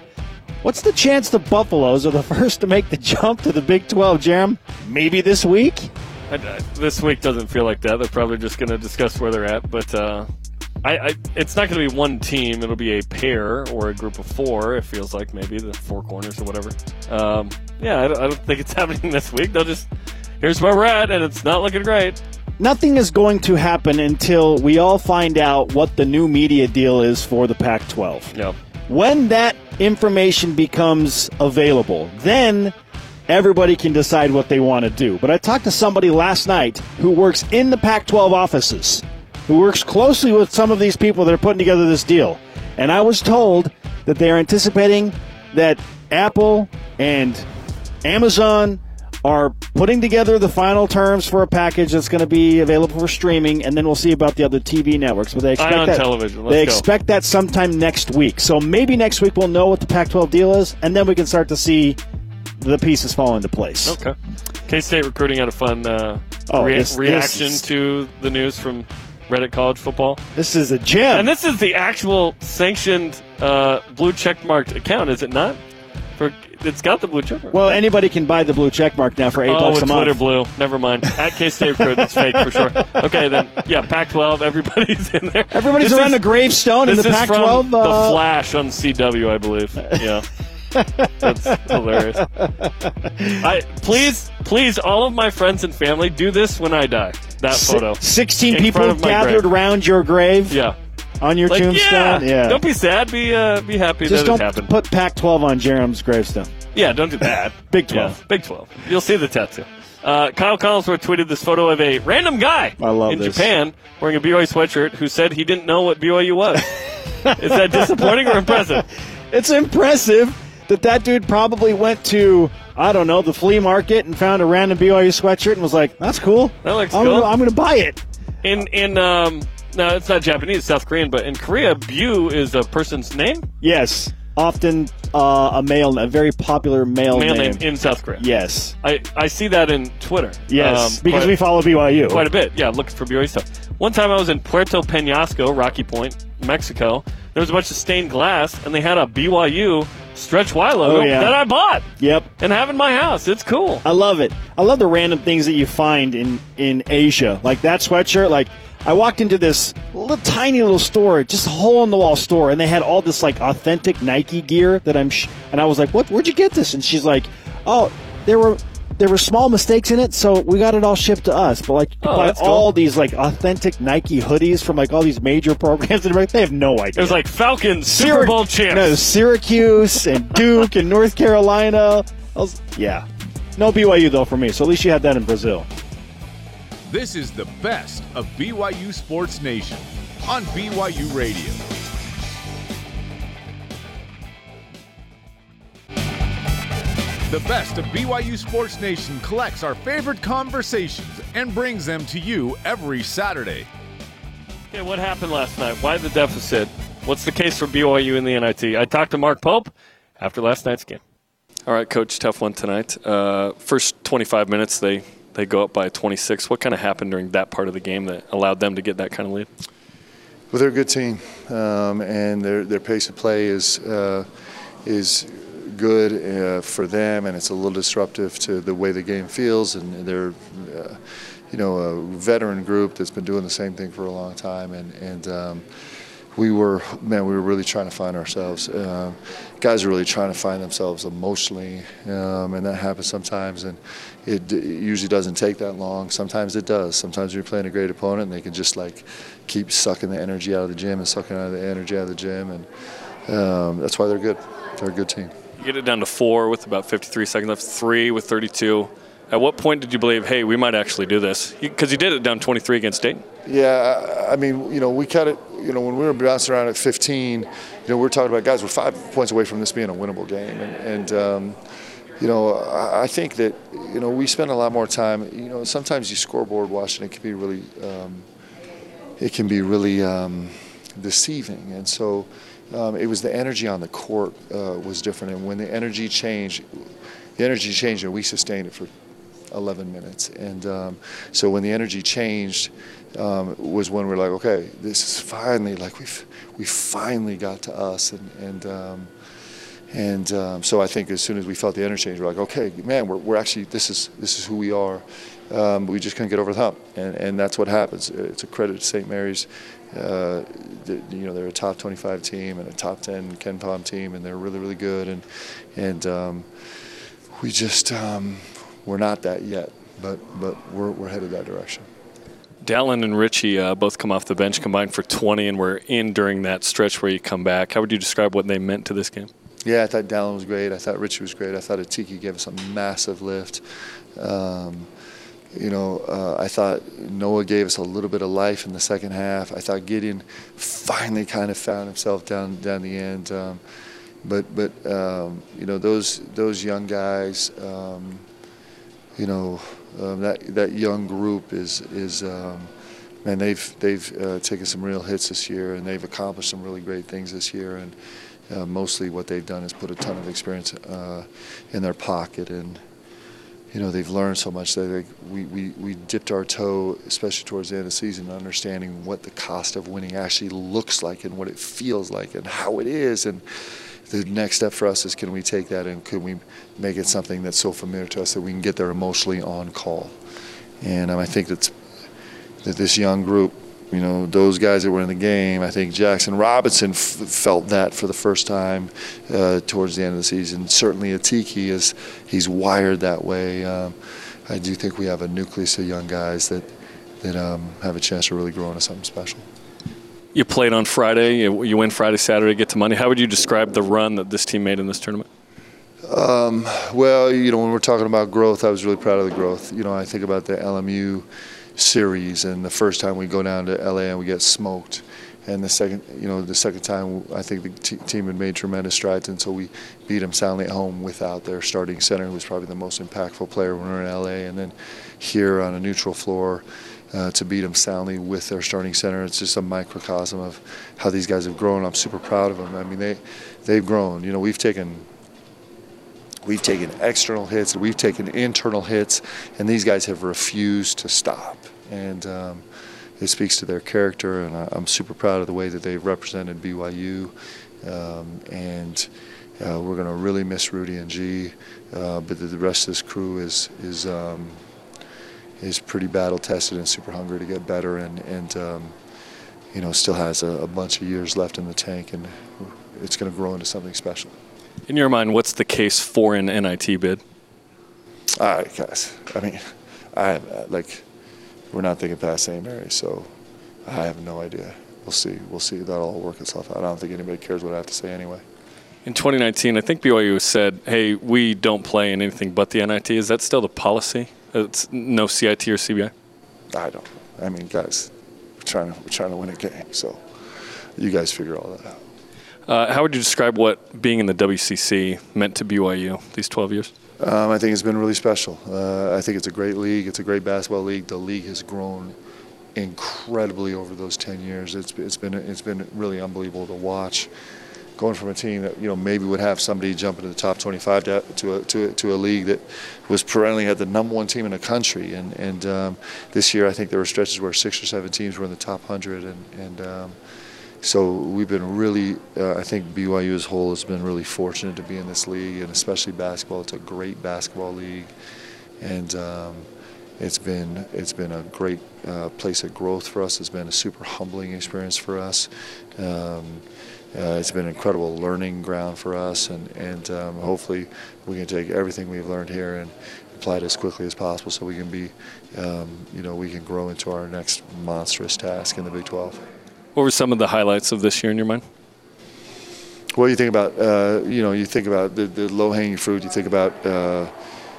What's the chance the Buffaloes are the first to make the jump to the Big 12, Jerem? Maybe this week?
I, I, this week doesn't feel like that. They're probably just going to discuss where they're at. But uh, I, it's not going to be one team. It'll be a pair or a group of four. It feels like maybe the four corners or whatever. Um, yeah, I don't, I don't think it's happening this week. They'll just here's where we're at, and it's not looking great.
Nothing is going to happen until we all find out what the new media deal is for the Pac 12.
Yep.
When that information becomes available, then everybody can decide what they want to do. But I talked to somebody last night who works in the Pac 12 offices, who works closely with some of these people that are putting together this deal. And I was told that they are anticipating that Apple and Amazon are putting together the final terms for a package that's going to be available for streaming, and then we'll see about the other TV networks. But they expect that
television, let's
they
go.
expect that sometime next week. So maybe next week we'll know what the Pac-12 deal is, and then we can start to see the pieces fall into place.
Okay. K State recruiting had a fun uh,
Oh,
rea-
this- this
reaction
is-
to the news from Reddit College Football.
This is a gem.
And this is the actual sanctioned uh, blue check marked account, is it not? For it's got the blue check mark.
Well, anybody can buy the blue check mark now for eight
oh,
bucks a month.
Twitter blue. Never mind. At K State Crew, that's fake for sure. Okay, then yeah, Pac-12. Everybody's in there.
Everybody's
This
around
is-
a gravestone in the
is
Pac-12.
from The
uh,
Flash on CW, I believe. Yeah. That's hilarious. I please, please, all of my friends and family do this when I die. That photo.
Sixteen
In
people
front of my
gathered around your grave
Yeah.
On your
Like yeah.
tombstone. Yeah.
Don't be sad. Be uh, be happy
Just
that
don't
it happened.
put Pac-12 on Jerem's gravestone.
Yeah, don't do that.
Big 12.
Yeah, Big 12. You'll see the tattoo. Uh, Kyle Collinsworth tweeted this photo of a random guy in
this.
Japan wearing a BYU sweatshirt who said he didn't know what BYU was. Is that disappointing or impressive?
It's impressive that that dude probably went to I don't know the flea market and found a random BYU sweatshirt and was like, "That's cool.
That looks
I'm
cool."
Gonna, I'm going to buy it."
In in um, no, it's not Japanese, South Korean, but in Korea, Bu is a person's name,
Yes, often uh, a male, a very popular male,
male
name.
in South Korea.
Yes,
I, I see that in Twitter.
yes,
um,
because
quite-
we follow BYU.
quite a bit. Yeah, looking for BYU stuff. One time I was in Puerto Penasco, Rocky Point, Mexico. There was a bunch of stained glass, and they had a BYU Stretch Y logo
Oh, yeah.
that I bought
Yep.
and have in my house. It's cool.
I love it. I love the random things that you find in in Asia, like that sweatshirt. Like I walked into this little tiny little store, just a hole in the wall store, and they had all this like authentic Nike gear that I'm. Sh- and I was like, "What? Where'd you get this?" And she's like, "Oh, there were." There were small mistakes in it, so we got it all shipped to us. But like,
Oh,
buy
that's cool.
all these like authentic Nike hoodies from like all these major programs, and they have no idea.
It was like Falcons Super
Syrac-
Bowl champs.
No, Syracuse and Duke and North Carolina. Was, yeah. No BYU though for me. So at least you had that in Brazil.
This is the best of BYU Sports Nation on BYU Radio. The best of BYU Sports Nation collects our favorite conversations and brings them to you every Saturday.
Okay, what happened last night? Why the deficit? What's the case for BYU in the NIT? I talked to Mark Pope after last night's game. All right, coach, tough one tonight. Uh, first 25 minutes, they they go up by 26. What kind of happened during that part of the game that allowed them to get that kind of lead?
Well, they're a good team, um, and their their pace of play is uh, is good uh, for them, and it's a little disruptive to the way the game feels. And they're, uh, you know, a veteran group that's been doing the same thing for a long time, and and. Um, we were, man, we were really trying to find ourselves. Um, guys are really trying to find themselves emotionally, um, and that happens sometimes. And it, usually doesn't take that long. Sometimes it does. Sometimes you're playing a great opponent, and they can just like keep sucking the energy out of the gym and sucking out of the energy out of the gym, and um, that's why they're good. They're a good team.
You get it down to four with about 53 seconds left, three with 32. At what point did you believe, hey, we might actually do this? Because you did it down 23 against Dayton.
Yeah, I I mean, you know, we cut it. You know, when we were bouncing around at 15, you know, we were talking about guys. We're five points away from this being a winnable game, and, and um, you know, I think that you know we spend a lot more time. You know, sometimes you scoreboard watching it can be really, um, it can be really um, deceiving, and so um, it was the energy on the court uh, was different, and when the energy changed, the energy changed, and we sustained it for 11 minutes. And um, so when the energy changed, um, was when we're like, okay, this is finally like we've we finally got to us, and and um, and um, so I think as soon as we felt the interchange, we're like, okay, man, we're, we're actually this is this is who we are. Um, we just couldn't get over the hump, and, and that's what happens. It's a credit to St. Mary's. Uh, th- you know, they're a top 25 team and a top 10 KenPom team, and they're really, really good. And and um, we just um, we're not that yet, but but we're we're headed that direction.
Dallin and Richie uh, both come off the bench combined for 20 and were in during that stretch where you come back. How would you describe what they meant to this game?
Yeah, I thought Dallin was great. I thought Richie was great. I thought Atiki gave us a massive lift. Um, you know, uh, I thought Noah gave us a little bit of life in the second half. I thought Gideon finally kind of found himself down down the end. Um, but but um, you know those those young guys, um, you know um, that that young group is is man they've they've uh, taken some real hits this year and they've accomplished some really great things this year and uh, mostly what they've done is put a ton of experience uh, in their pocket and you know they've learned so much that we, we, we dipped our toe especially towards the end of the season understanding what the cost of winning actually looks like and what it feels like and how it is and the next step for us is can we take that and can we make it something that's so familiar to us that we can get there emotionally on call. And um, I think that's that this young group, you know, those guys that were in the game, I think Jackson Robinson f- felt that for the first time uh, towards the end of the season. Certainly, Atiki is he's wired that way. Um, I do think we have a nucleus of young guys that that um, have a chance to really grow into something special.
You played on Friday. You, you win Friday, Saturday, get to Monday. How would you describe the run that this team made in this tournament?
Um, well, you know, when we're talking about growth, I was really proud of the growth. You know, I think about the LMU series and the first time we go down to LA and we get smoked. And the second, you know, the second time, I think the team had made tremendous strides, so we beat them soundly at home without their starting center, who was probably the most impactful player when we were in LA. And then here on a neutral floor, uh, to beat them soundly with their starting center. It's just a microcosm of how these guys have grown. I'm super proud of them. I mean, they they've grown. You know, we've taken we've taken external hits, we've taken internal hits, and these guys have refused to stop. And um, it speaks to their character, and I, am super proud of the way that they've represented BYU. Um, and uh, we're going to really miss Rudy and G, uh, but the, the, rest of this crew is is um, is pretty battle tested and super hungry to get better, and and um, you know still has a, a, bunch of years left in the tank, and it's going to grow into something special.
In your mind, what's the case for an NIT bid?
All right, guys. I mean, I like we're not thinking past St. Mary's, so I have no idea. We'll see. We'll see. That'll all work itself out. I don't think anybody cares what I have to say anyway.
In 2019, I think BYU said, "Hey, we don't play in anything but the NIT." Is that still the policy? It's no CIT or CBI.
I don't. I mean, guys, we're trying to we're trying to win a game, so you guys figure all that out.
Uh, how would you describe what being in the WCC meant to BYU these 12 years?
Um, I think it's been really special. Uh, I think it's a great league. It's a great basketball league. The league has grown incredibly over those 10 years. It's, it's been it's been really unbelievable to watch going from a team that you know maybe would have somebody jump into the top 25 to, to, a, to, a, to a league that was perennially had the number one team in the country. And, and um, this year, I think there were stretches where six or seven teams were in the top 100. And, and um, so we've been really, uh, I think BYU as a whole has been really fortunate to be in this league, and especially basketball. It's a great basketball league, and um, it's been it's been a great uh, place of growth for us. It's been a super humbling experience for us. Um, uh, it's been an incredible learning ground for us, and, and um, hopefully we can take everything we've learned here and apply it as quickly as possible so we can be, um, you know, we can grow into our next monstrous task in the Big 12.
What were some of the highlights of this year in your mind?
Well, you think about, uh, you know, you think about the, the low-hanging fruit. You think about uh,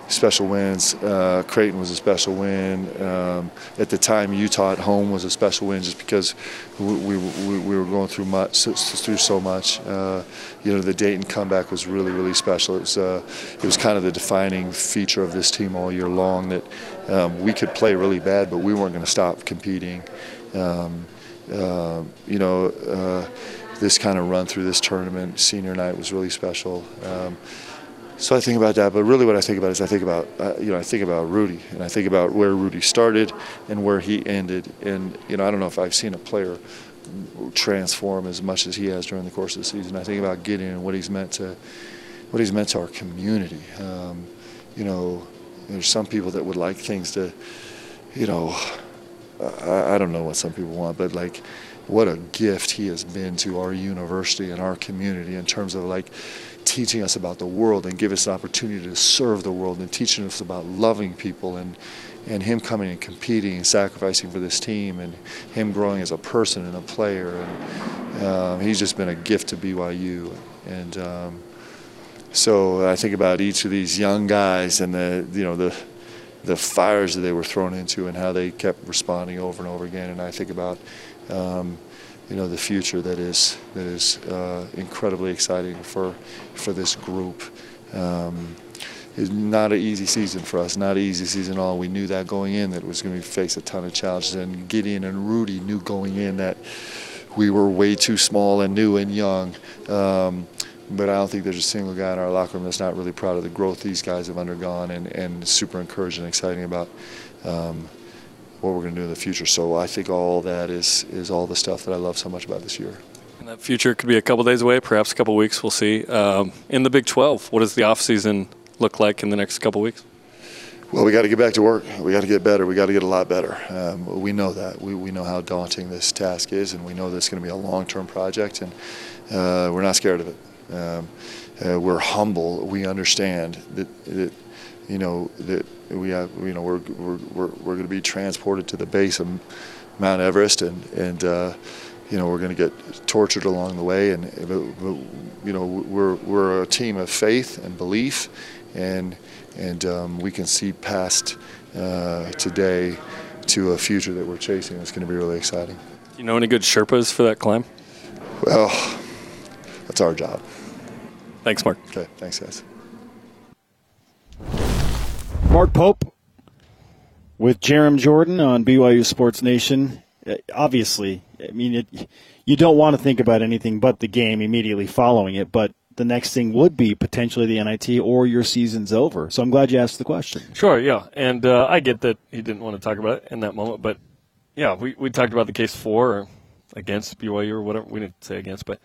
special wins. Uh, Creighton was a special win. Um, at the time, Utah at home was a special win just because we, we, we were going through much through so much. Uh, you know, the Dayton comeback was really really special. It was uh, it was kind of the defining feature of this team all year long that um, we could play really bad, but we weren't going to stop competing. Um, uh, you know uh, this kind of run through this tournament, senior night was really special. Um, so I think about that, but really what I think about is I think about uh, you know I think about Rudy and I think about where Rudy started and where he ended, and you know I don't know if I've seen a player transform as much as he has during the course of the season. I think about Gideon and what he's meant to what he's meant to our community. Um, you know, there's some people that would like things to, you know, I, I don't know what some people want, but like what a gift he has been to our university and our community in terms of like teaching us about the world and give us an opportunity to serve the world and teaching us about loving people and and him coming and competing and sacrificing for this team and him growing as a person and a player. And um, he's just been a gift to BYU and um, so I think about each of these young guys and the you know the the fires that they were thrown into and how they kept responding over and over again and I think about um, you know the future that is that is uh, incredibly exciting for for this group. Um, it's not an easy season for us, not an easy season at all. We knew that going in that it was going to face a ton of challenges, and Gideon and Rudy knew going in that we were way too small and new and young. Um, but I don't think there's a single guy in our locker room that's not really proud of the growth these guys have undergone and, and super encouraged and exciting about um, what we're going to do in the future. So I think all that is is all the stuff that I love so much about this year.
And that future could be a couple days away, perhaps a couple weeks. We'll see. Um, in the Big 12, what does the offseason look like in the next couple weeks?
Well, we got to get back to work. We got to get better. We got to get a lot better. Um, we know that. We, we know how daunting this task is, and we know this is going to be a long-term project, and uh, we're not scared of it. Um, uh, we're humble. We understand that, that, you know, that we have, you know, we're we're we're, we're going to be transported to the base of Mount Everest, and and uh, you know we're going to get tortured along the way, and you know we're we're a team of faith and belief, and and um, we can see past uh, today to a future that we're chasing. It's going to be really exciting.
You know any good Sherpas for that climb?
Well, that's our job.
Thanks, Mark.
Okay, thanks, guys.
Mark Pope with Jarom Jordan on BYU Sports Nation. Uh, obviously, I mean, it, you don't want to think about anything but the game immediately following it, but the next thing would be potentially the NIT or your season's over. So I'm glad you asked the question.
Sure, yeah. And uh, I get that he didn't want to talk about it in that moment, but yeah, we, we talked about the case for or against BYU or whatever. We didn't say against, but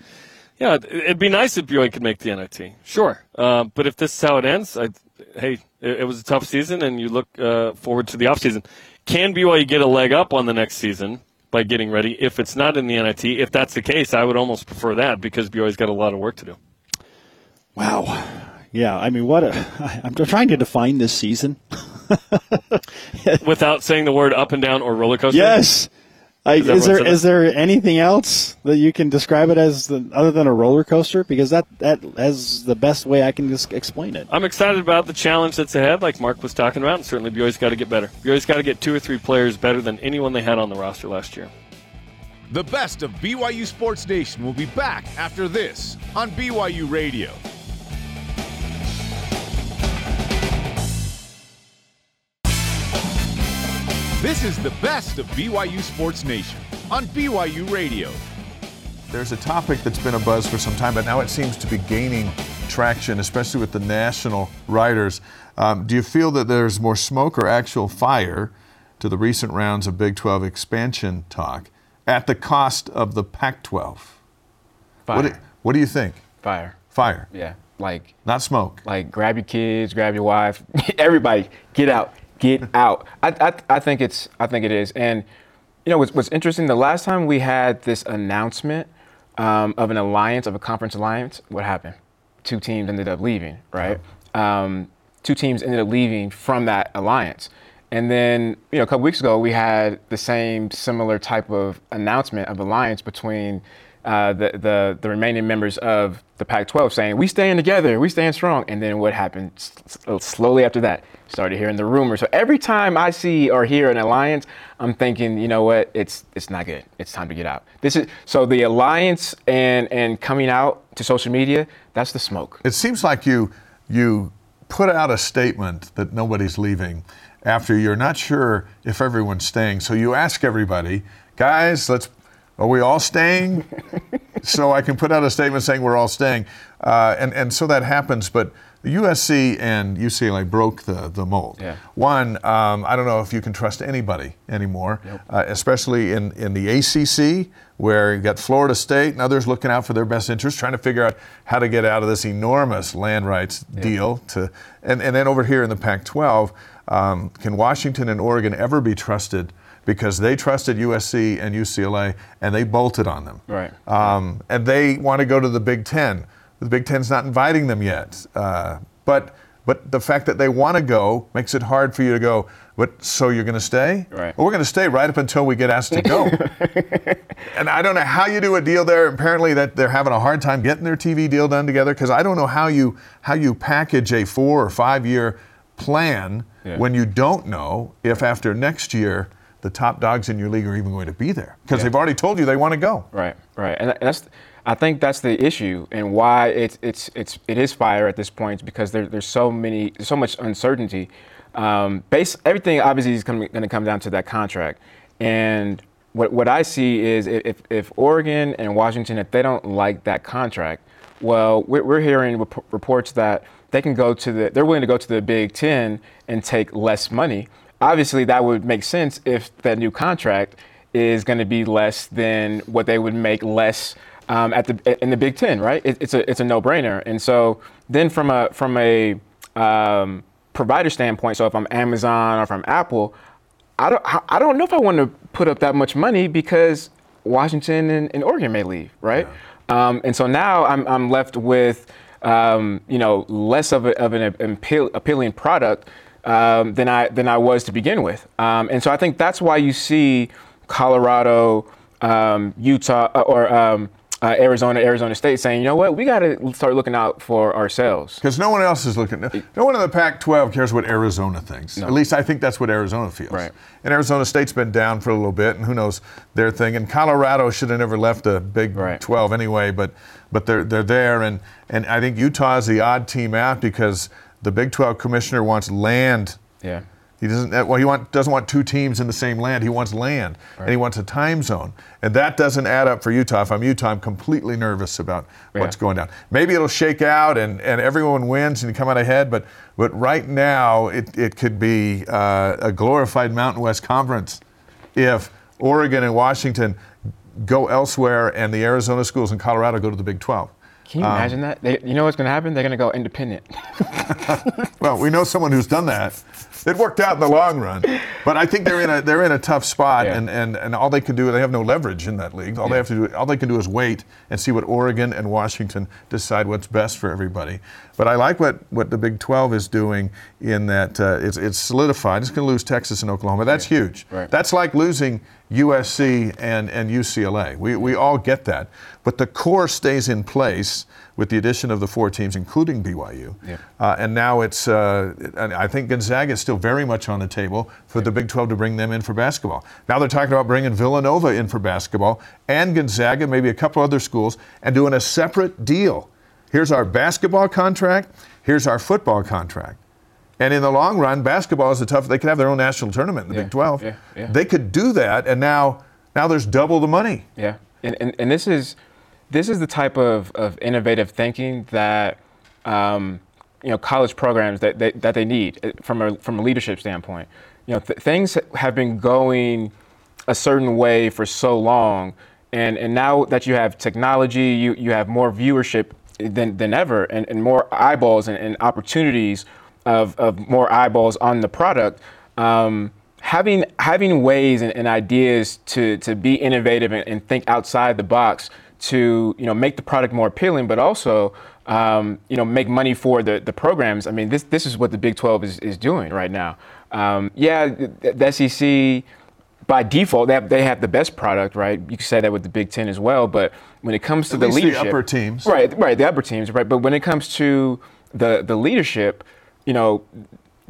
yeah, it'd be nice if BYU could make the NIT. Sure. Uh, but if this is how it ends, I, hey, it, it, was a tough season and you look uh, forward to the offseason. Can BYU get a leg up on the next season by getting ready if it's not in the NIT? If that's the case, I would almost prefer that because BYU's got a lot of work to do.
Wow. Yeah, I mean, what a, I'm trying to define this season.
Without saying the word up and down or roller coaster?
Yes. I, is, is there is there anything else that you can describe it as the, other than a roller coaster? Because that that is the best way I can just explain it.
I'm excited about the challenge that's ahead, like Mark was talking about, and certainly BYU's got to get better. BYU's got to get two or three players better than anyone they had on the roster last year.
The best of BYU Sports Nation will be back after this on BYU Radio. This is the best of BYU Sports Nation on BYU Radio.
There's a topic that's been a buzz for some time, but now it seems to be gaining traction, especially with the national writers. Um, do you feel that there's more smoke or actual fire to the recent rounds of Big 12 expansion talk at the cost of the Pac 12?
Fire.
What do, what do you think?
Fire.
Fire.
Yeah. Like,
not smoke.
Like, grab your kids, grab your wife, everybody, get out get out. I, I, I think it's I think it is. And you know what's, what's interesting? The last time we had this announcement um, of an alliance, of a conference alliance, what happened? Two teams ended up leaving, right? Um, two teams ended up leaving from that alliance. And then, you know, a couple weeks ago, we had the same similar type of announcement of alliance between uh, the, the, the remaining members of the Pac-12 saying we stand together, we stand strong. And then what happened slowly after that? Started hearing the rumors. So every time I see or hear an alliance, I'm thinking, you know what? It's it's not good. It's time to get out. This is so the alliance and and coming out to social media. That's the smoke.
It seems like you you put out a statement that nobody's leaving after you're not sure if everyone's staying. So you ask everybody, guys, let's are we all staying? so I can put out a statement saying we're all staying. Uh, and, and so that happens, but USC and UCLA broke the, the mold.
Yeah.
One, um, I don't know if you can trust anybody anymore,
nope.
uh, especially in, in the ACC, where you've got Florida State and others looking out for their best interests, trying to figure out how to get out of this enormous land rights yeah. deal. To, and, and then over here in the Pac 12, um, can Washington and Oregon ever be trusted? because they trusted USC and UCLA and they bolted on them.
Right.
Um, and they want to go to the Big Ten. The Big Ten's not inviting them yet. Uh, but but the fact that they want to go makes it hard for you to go. But so you're going to stay?
Right.
Well, we're going to stay right up until we get asked to go. and I don't know how you do a deal there. Apparently, that they're having a hard time getting their TV deal done together because I don't know how you how you package a four or five year plan yeah. when you don't know if after next year the top dogs in your league are even going to be there because yeah. they've already told you they want to go.
Right, right, and that's. I think that's the issue and why it's it's it's it is fire at this point because there, there's so many so much uncertainty. Um, base everything obviously is going to come down to that contract, and what what I see is if if Oregon and Washington if they don't like that contract, well we're, we're hearing rep- reports that they can go to the they're willing to go to the Big Ten and take less money obviously that would make sense if that new contract is going to be less than what they would make less um, at the in the Big Ten, right? It, it's a it's a no-brainer. And so then from a from a um, provider standpoint, so if I'm Amazon or I'm Apple, I don't I don't know if I want to put up that much money because Washington and, and Oregon may leave, right? Yeah. Um, and so now I'm I'm left with um, you know less of, a, of an appeal, appealing product um, than I than I was to begin with. Um, and so I think that's why you see Colorado, um, Utah, uh, or um, uh, Arizona, Arizona State saying, you know what, we got to start looking out for ourselves.
Because no one else is looking. No one in the Pac-12 cares what Arizona thinks. No. At least I think that's what Arizona feels.
Right.
And Arizona State's been down for a little bit, and who knows their thing. And Colorado should have never left the Big right. 12 anyway, but but they're they're there, and and I think Utah is the odd team out because the Big 12 commissioner wants land.
Yeah.
He doesn't. Well, he want, doesn't want two teams in the same land. He wants land, right. and he wants a time zone, and that doesn't add up for Utah. If I'm Utah, I'm completely nervous about yeah. what's going down. Maybe it'll shake out, and, and everyone wins, and you come out ahead. But but right now, it it could be uh, a glorified Mountain West Conference if Oregon and Washington go elsewhere, and the Arizona schools in Colorado go to the Big 12.
Can you um, imagine that? They, you know what's going to happen? They're going to go independent.
well, we know someone who's done that. It worked out in the long run, but I think they're in a they're in a tough spot, yeah. and, and, and all they can do they have no leverage in that league. All yeah. they have to do all they can do is wait and see what Oregon and Washington decide what's best for everybody. But I like what, what the Big 12 is doing in that uh, it's, it's solidified. It's going to lose Texas and Oklahoma. That's yeah. huge.
Right.
That's like losing USC and, and UCLA. We, we all get that. But the core stays in place with the addition of the four teams, including BYU.
Yeah.
Uh, and now it's, uh, I think Gonzaga is still very much on the table for the Big 12 to bring them in for basketball. Now they're talking about bringing Villanova in for basketball and Gonzaga, maybe a couple other schools, and doing a separate deal. Here's our basketball contract, here's our football contract. And in the long run, basketball is a tough. They could have their own national tournament in the
yeah,
Big 12.
Yeah, yeah.
They could do that, and now now there's double the money.
Yeah, and, and, and this is this is the type of, of innovative thinking that um, you know college programs that, that, that they need uh, from a from a leadership standpoint. You know, th- things have been going a certain way for so long, and and now that you have technology, you you have more viewership than than ever, and, and more eyeballs and, and opportunities of, of more eyeballs on the product. Um, having having ways and, and, ideas to to be innovative and, and, think outside the box to you know make the product more appealing, but also um, you know make money for the, the programs. I mean, this this is what the Big 12 is, is doing right now. Um, yeah, the, the, SEC by default they have, they have the best product, right? You could say that with the Big Ten as well. But when it comes to
At
the leadership,
the upper teams,
right, right, the upper teams, right. But when it comes to the the leadership, you know,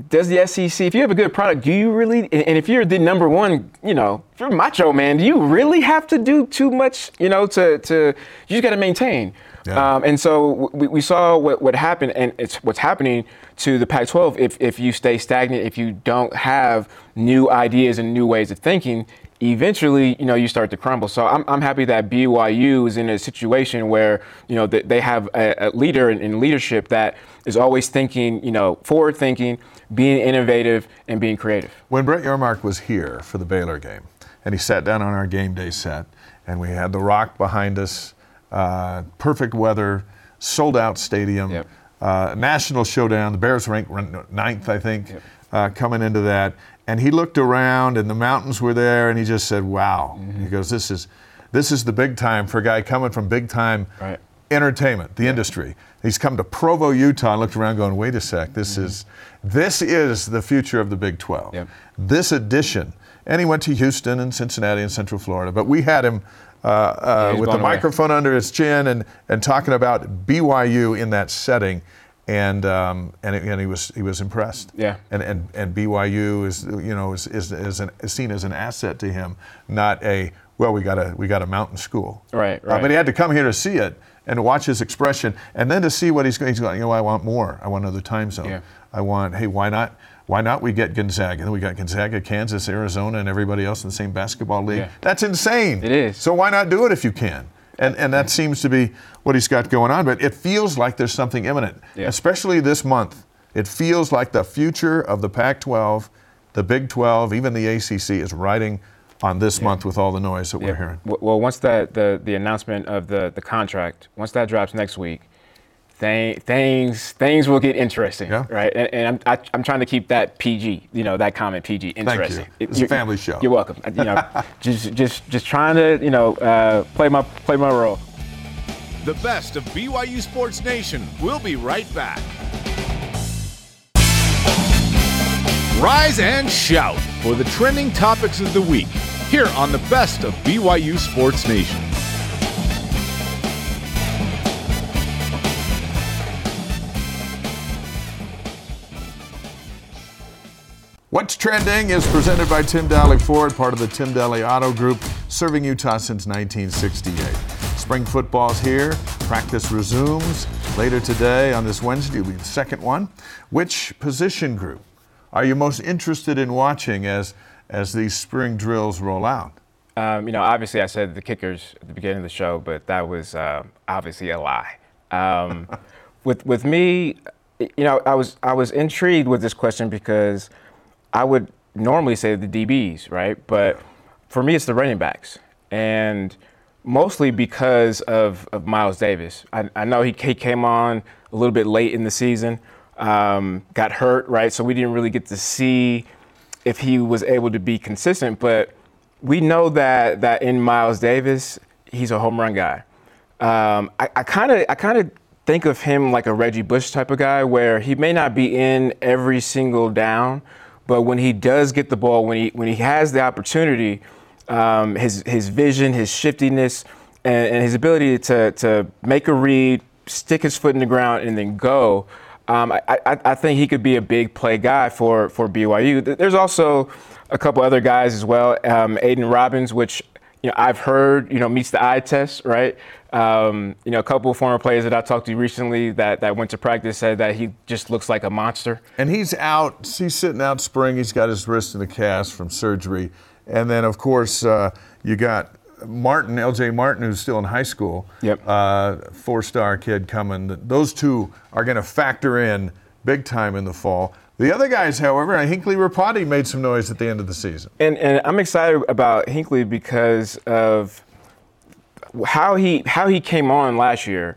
does the SEC, if you have a good product, do you really, and if you're the number one, you know, if you're macho man, do you really have to do too much, you know, to, to you just got to maintain. Yeah. Um, and so we, we saw what, what happened, and it's what's happening to the Pac 12 if, if you stay stagnant, if you don't have new ideas and new ways of thinking, eventually, you know, you start to crumble. So I'm, I'm happy that BYU is in a situation where, you know, they have a, a leader in, in, leadership that is always thinking, you know, forward thinking, being innovative, and being creative.
When Brett Yormark was here for the Baylor game, and he sat down on our game day set, and we had the rock behind us, uh, perfect weather, sold out stadium,
yep.
uh, national showdown. The Bears ranked ninth, I think, yep. uh, coming into that and he looked around and the mountains were there and he just said wow mm-hmm. he goes this is this is the big time for a guy coming from big time
right.
entertainment the yeah. industry he's come to provo utah and looked around going wait a sec this mm-hmm. is this is the future of the big 12
yep.
this addition and he went to houston and cincinnati and central florida but we had him uh, uh, yeah, with the microphone under his chin and, and talking about BYU in that setting and um, and, and he was he was impressed.
Yeah.
And and, and BYU is you know is is, is, an, is seen as an asset to him, not a well we got a we got a mountain school.
Right. Right.
Uh, but he had to come here to see it and watch his expression, and then to see what he's going. He's going. You know, I want more. I want another time zone.
Yeah.
I want. Hey, why not? Why not we get Gonzaga? And we got Gonzaga, Kansas, Arizona, and everybody else in the same basketball league.
Yeah.
That's insane.
It is.
So why not do it if you can? And, and that seems to be what he's got going on. But it feels like there's something imminent,
yeah.
especially this month. It feels like the future of the Pac 12, the Big 12, even the ACC is riding on this month with all the noise that we're hearing.
Well, once the, the, the announcement of the, the contract, once that drops next week, th- things things will get interesting,
Yeah.
right? And, and I'm I, I'm trying to keep that PG, you know, that comment PG, interesting.
Thank you.
interesting.
It's a family show.
You're welcome. You know, just just just trying to you know uh, play my play my role.
The best of BYU Sports Nation. We'll be right back. Rise and shout for the trending topics of the week here on the best of BYU Sports Nation.
What's Trending is presented by Tim Dahle Ford, part of the Tim Dahle Auto Group, serving Utah since 1968. Spring football's here. Practice resumes later today on this Wednesday. Will be the second one. Which position group are you most interested in watching as as these spring drills roll out?
Um, you know, obviously, I said the kickers at the beginning of the show, but that was uh, obviously a lie. Um, with with me, you know, I was I was intrigued with this question because I would normally say the DBs, right? But for me, it's the running backs, and mostly because of, of Miles Davis. I, I know he, he came on a little bit late in the season, um, got hurt, right? So we didn't really get to see if he was able to be consistent, but we know that that in Miles Davis, he's a home run guy. Um, I kind of I kind of think of him like a Reggie Bush type of guy, where he may not be in every single down, but when he does get the ball, when he when he has the opportunity, um, his his vision, his shiftiness, and, and his ability to to make a read, stick his foot in the ground, and then go. Um, I, I, I think he could be a big play guy for, for BYU. There's also a couple other guys as well. Um, Aidan Robbins, which you know I've heard you know meets the eye test, right? Um, you know, a couple of former players that I talked to recently that, that went to practice said that he just looks like a monster.
And he's out. He's sitting out spring. He's got his wrist in a cast from surgery. And then, of course, uh, you got Martin, LJ Martin, who's still in high school.
Yep.
Uh, four star kid coming. Those two are going to factor in big time in the fall. The other guys, however, Hinckley Ropati made some noise at the end of the season.
And, and I'm excited about Hinckley because of how he how he came on last year.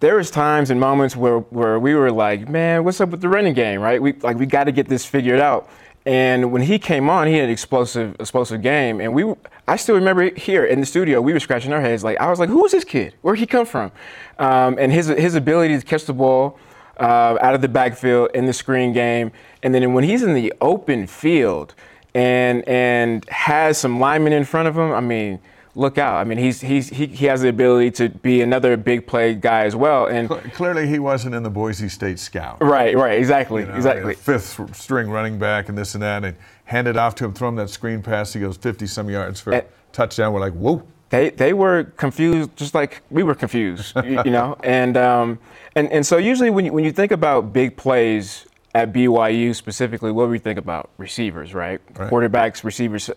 There was times and moments where, where we were like, man, what's up with the running game, right? We like we got to get this figured out. And when he came on, he had an explosive, explosive game. And we, I still remember here in the studio, we were scratching our heads. Like I was like, who is this kid? Where'd he come from? Um, and his his ability to catch the ball uh, out of the backfield in the screen game, and then when he's in the open field and and has some linemen in front of him, I mean. Look out! I mean, he's he's he, he has the ability to be another big play guy as well. And
clearly, he wasn't in the Boise State Scout.
Right, right, exactly,
You know,
exactly.
Fifth string running back and this and that, and hand it off to him, throw him that screen pass. He goes 50 some yards for a touchdown. We're like, whoa.
they they were confused just like we were confused, you, you know. And um, and and so usually when you, when you think about big plays at BYU specifically, what do we think about? Receivers, right?
Right.
Quarterbacks, receivers.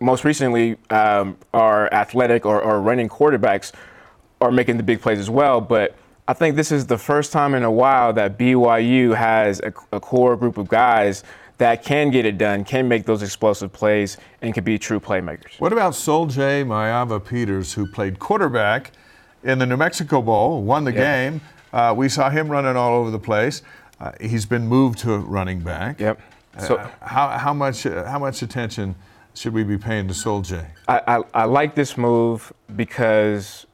Most recently, um, our athletic or, or running quarterbacks are making the big plays as well. But I think this is the first time in a while that BYU has a, a core group of guys that can get it done, can make those explosive plays, and can be true playmakers.
What about Sol-Jay Maiava-Peters, who played quarterback in the New Mexico Bowl, won the
Yeah.
game? Uh, we saw him running all over the place. Uh, he's been moved to running back.
Yep. So-
Uh, how, how much uh, how much attention should we be paying to Sol-Jay?
I, I, I like this move because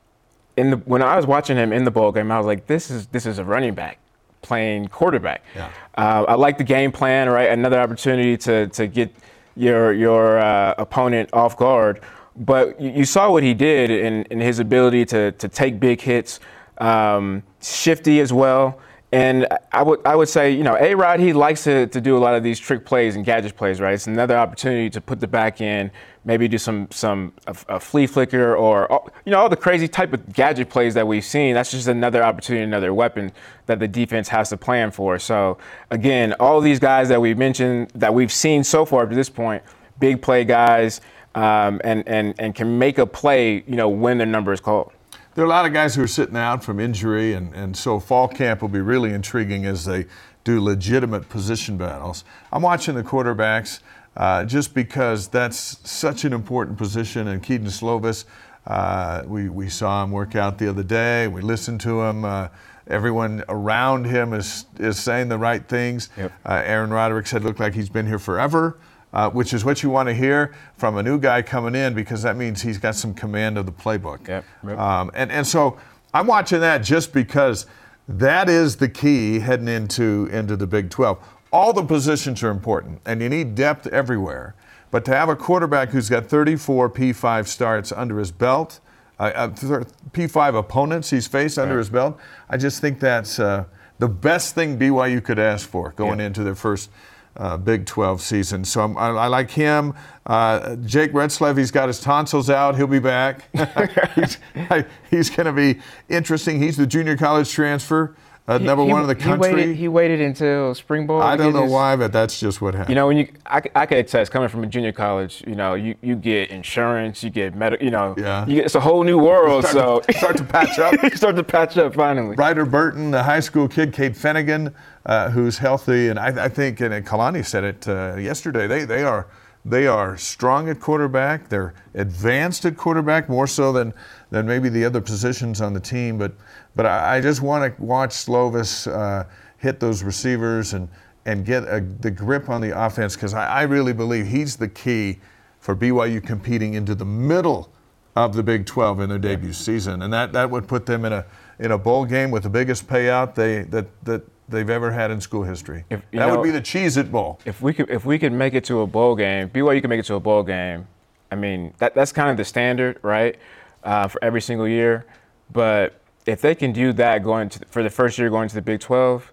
in the when I was watching him in the bowl game, I was like, this is this is a running back playing quarterback.
Yeah.
Uh, I like the game plan, right? Another opportunity to to get your your uh, opponent off guard. But you, you saw what he did in, in his ability to to take big hits, um, shifty as well. And I would I would say, you know, A Rod, he likes to, to do a lot of these trick plays and gadget plays, right? It's another opportunity to put the back in, maybe do some some a, a flea flicker or you know all the crazy type of gadget plays that we've seen. That's just another opportunity, another weapon that the defense has to plan for. So again, all these guys that we've mentioned that we've seen so far up to this point, big play guys, um, and and and can make a play, you know, when their number is called.
There are a lot of guys who are sitting out from injury, and, and so fall camp will be really intriguing as they do legitimate position battles. I'm watching the quarterbacks uh, just because that's such an important position. And Kedon Slovis, uh, we, we saw him work out the other day. We listened to him. Uh, everyone around him is, is saying the right things.
Yep.
Uh, Aaron Roderick said, looked like he's been here forever. Uh, which is what you want to hear from a new guy coming in because that means he's got some command of the playbook.
Yep, yep.
Um, and, and so I'm watching that just because that is the key heading into, into the Big 12. All the positions are important, and you need depth everywhere. But to have a quarterback who's got 34 P5 starts under his belt, uh, uh, P5 opponents he's faced under
Right.
his belt, I just think that's uh, the best thing BYU could ask for going
Yeah.
into their first uh, Big 12 season. So I'm, I, I like him. Uh, Jake Retzlaff, he's got his tonsils out. He'll be back. he's he's going to be interesting. He's the junior college transfer, uh, number
He-
one in the
he
country.
waited, he waited until spring ball.
I don't know
his-
why, but that's just what happened.
You know, when you, I, I could attest, coming from a junior college, you know, you, you get insurance, you get medical, you know,
Yeah.
you get, it's a whole new world.
Start to- start to patch up.
you start to patch up finally.
Ryder Burton, the high school kid, Cade Fennegan, uh, who's healthy, and I, I think, and Kalani said it uh, yesterday. They they are they are strong at quarterback. They're advanced at quarterback more so than than maybe the other positions on the team. But but I, I just want to watch Slovis uh, hit those receivers and and get a, the grip on the offense because I, I really believe he's the key for BYU competing into the middle of the Big 12 in their debut season, and that, that would put them in a in a bowl game with the biggest payout they that that they've ever had in school history.
If-
that
know-
would be the Cheez It Bowl.
If we could, if we could make it to a bowl game, BYU can make it to a bowl game. I mean, that that's kind of the standard, right, uh, for every single year. But if they can do that going to for the first year going to the Big 12,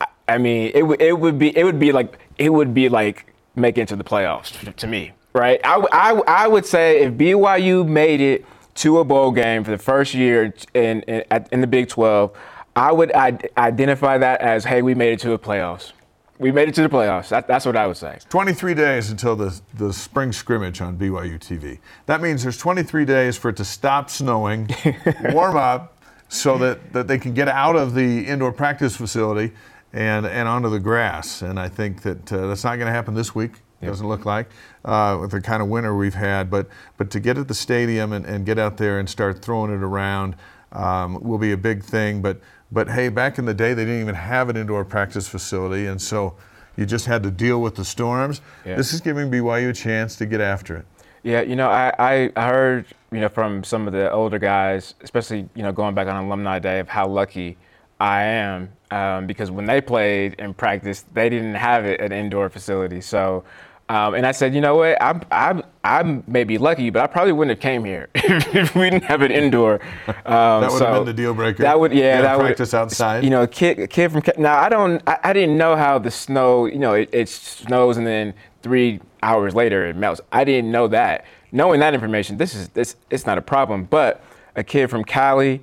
I, I mean, it would it would be it would be like it would be like making it to the playoffs to, me, right? I, w- I w- I would say if BYU made it to a bowl game for the first year in in, in the Big 12, I would I'd identify that as hey, we made it to the playoffs. We made it to the playoffs. That, that's what I would say.
23 days until the, the spring scrimmage on BYU TV. That means there's 23 days for it to stop snowing, warm up, so that, that they can get out of the indoor practice facility and, and onto the grass. And I think that uh, that's not going to happen this week. Doesn't look like uh, with the kind of winter we've had. But but to get at the stadium and, and get out there and start throwing it around um, will be a big thing. But but hey, back in the day, they didn't even have an indoor practice facility, and so you just had to deal with the storms.
Yeah.
This is giving BYU a chance to get after it.
Yeah, you know, I, I, heard, you know, from some of the older guys, especially, you know, going back on Alumni Day, of how lucky I am um, because when they played and practiced, they didn't have it at an indoor facility. So, um, and I said, you know what, I'm, I'm, I'm maybe lucky, but I probably wouldn't have came here if we didn't have an indoor. Um,
That would
so
have been the deal breaker.
That would, yeah, that would
practice outside.
You know, a kid, a kid from now. I don't, I, I didn't know how the snow. You know, it, it snows and then three hours later it melts. I didn't know that. Knowing that information, this is this, it's not a problem. But a kid from Cali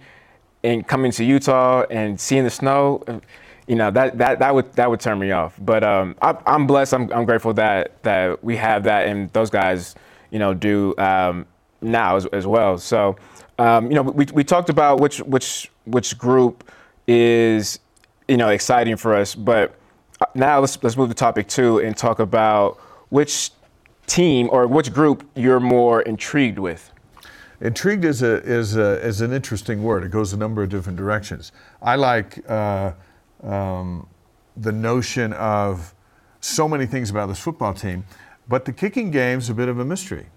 and coming to Utah and seeing the snow, you know, that that that would that would turn me off. But um, I, I'm blessed. I'm, I'm grateful that that we have that and those guys, you know, do um, now as, as well. So, um, you know, we, we talked about which which which group is you know exciting for us, but uh, now let's let's move to topic two and talk about which team or which group you're more intrigued with.
Intrigued is a is a, is an interesting word. It goes a number of different directions. I like uh, um, the notion of so many things about this football team, but the kicking game's a bit of a mystery,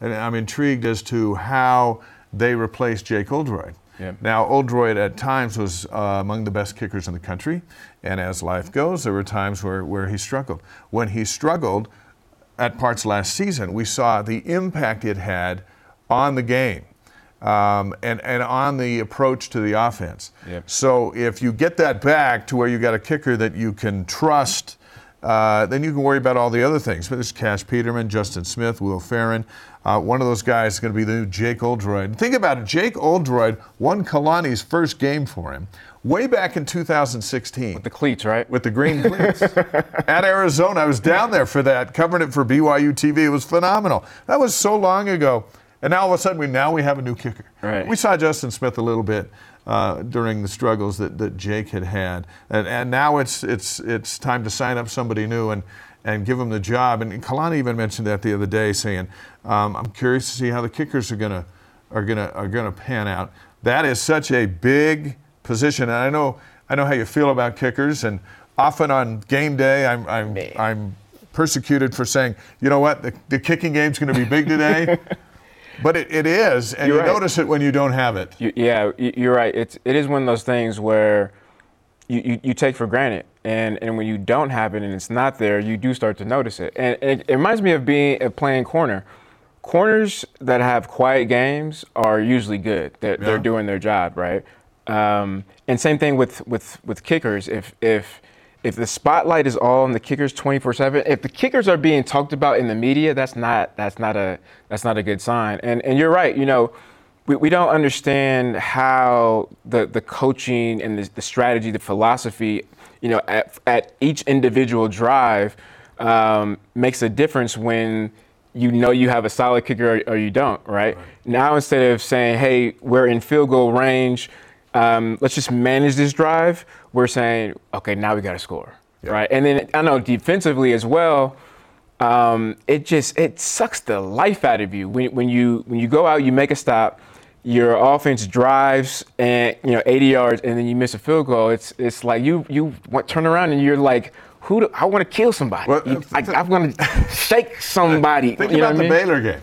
and I'm intrigued as to how they replaced Jake Oldroyd.
Yeah.
Now, Oldroyd at times was uh, among the best kickers in the country, and as life goes, there were times where, where he struggled. When he struggled at parts last season, we saw the impact it had on the game um, and, and on the approach to the offense.
Yep.
So if you get that back to where you got a kicker that you can trust, uh, then you can worry about all the other things. But there's Cash Peterman, Justin Smith, Will Ferrin. Uh, one of those guys is going to be the new Jake Oldroyd. Think about it. Jake Oldroyd won Kalani's first game for him way back in 2016 With
The cleats, right?
with the green cleats at Arizona. I was down there for that, covering it for BYU TV. It was phenomenal. That was so long ago. And now all of a sudden, we now we have a new kicker.
Right.
We saw Justin Smith a little bit uh, during the struggles that, that Jake had had, and, and now it's it's it's time to sign up somebody new and and give him the job. And Kalani even mentioned that the other day, saying, um, "I'm curious to see how the kickers are gonna are gonna are gonna pan out." That is such a big position, and I know I know how you feel about kickers, and often on game day, I'm I'm I'm persecuted for saying, you know what, the, the kicking game's going to be big today. But it, it is, and
You're
you
right.
notice it when you don't have it.
You, yeah, you- you're right. It's it is one of those things where you, you, you take for granted, and, and when you don't have it and it's not there, you do start to notice it. And, and it, it reminds me of being of playing corner. Corners that have quiet games are usually good. They're,
Yeah.
they're doing their job, right? Um, and same thing with, with, with kickers. If if if the spotlight is all on the kickers 24/7, if the kickers are being talked about in the media, that's not that's not a that's not a good sign. And and you're right. You know, we, we don't understand how the the coaching and the, the strategy, the philosophy, you know, at, at each individual drive um, makes a difference when you know you have a solid kicker or, or you don't, right? Now instead of saying, hey, we're in field goal range, um, let's just manage this drive, we're saying, okay, now we got to score, right? And then I know defensively as well, um, it just it sucks the life out of you when, when you when you go out, you make a stop, your offense drives and you know 80 yards, and then you miss a field goal. It's it's like you you turn around and you're like, who? Do, I want to kill somebody.
Well,
I, I'm going to shake somebody.
Think
you know
about the
I mean?
Baylor game.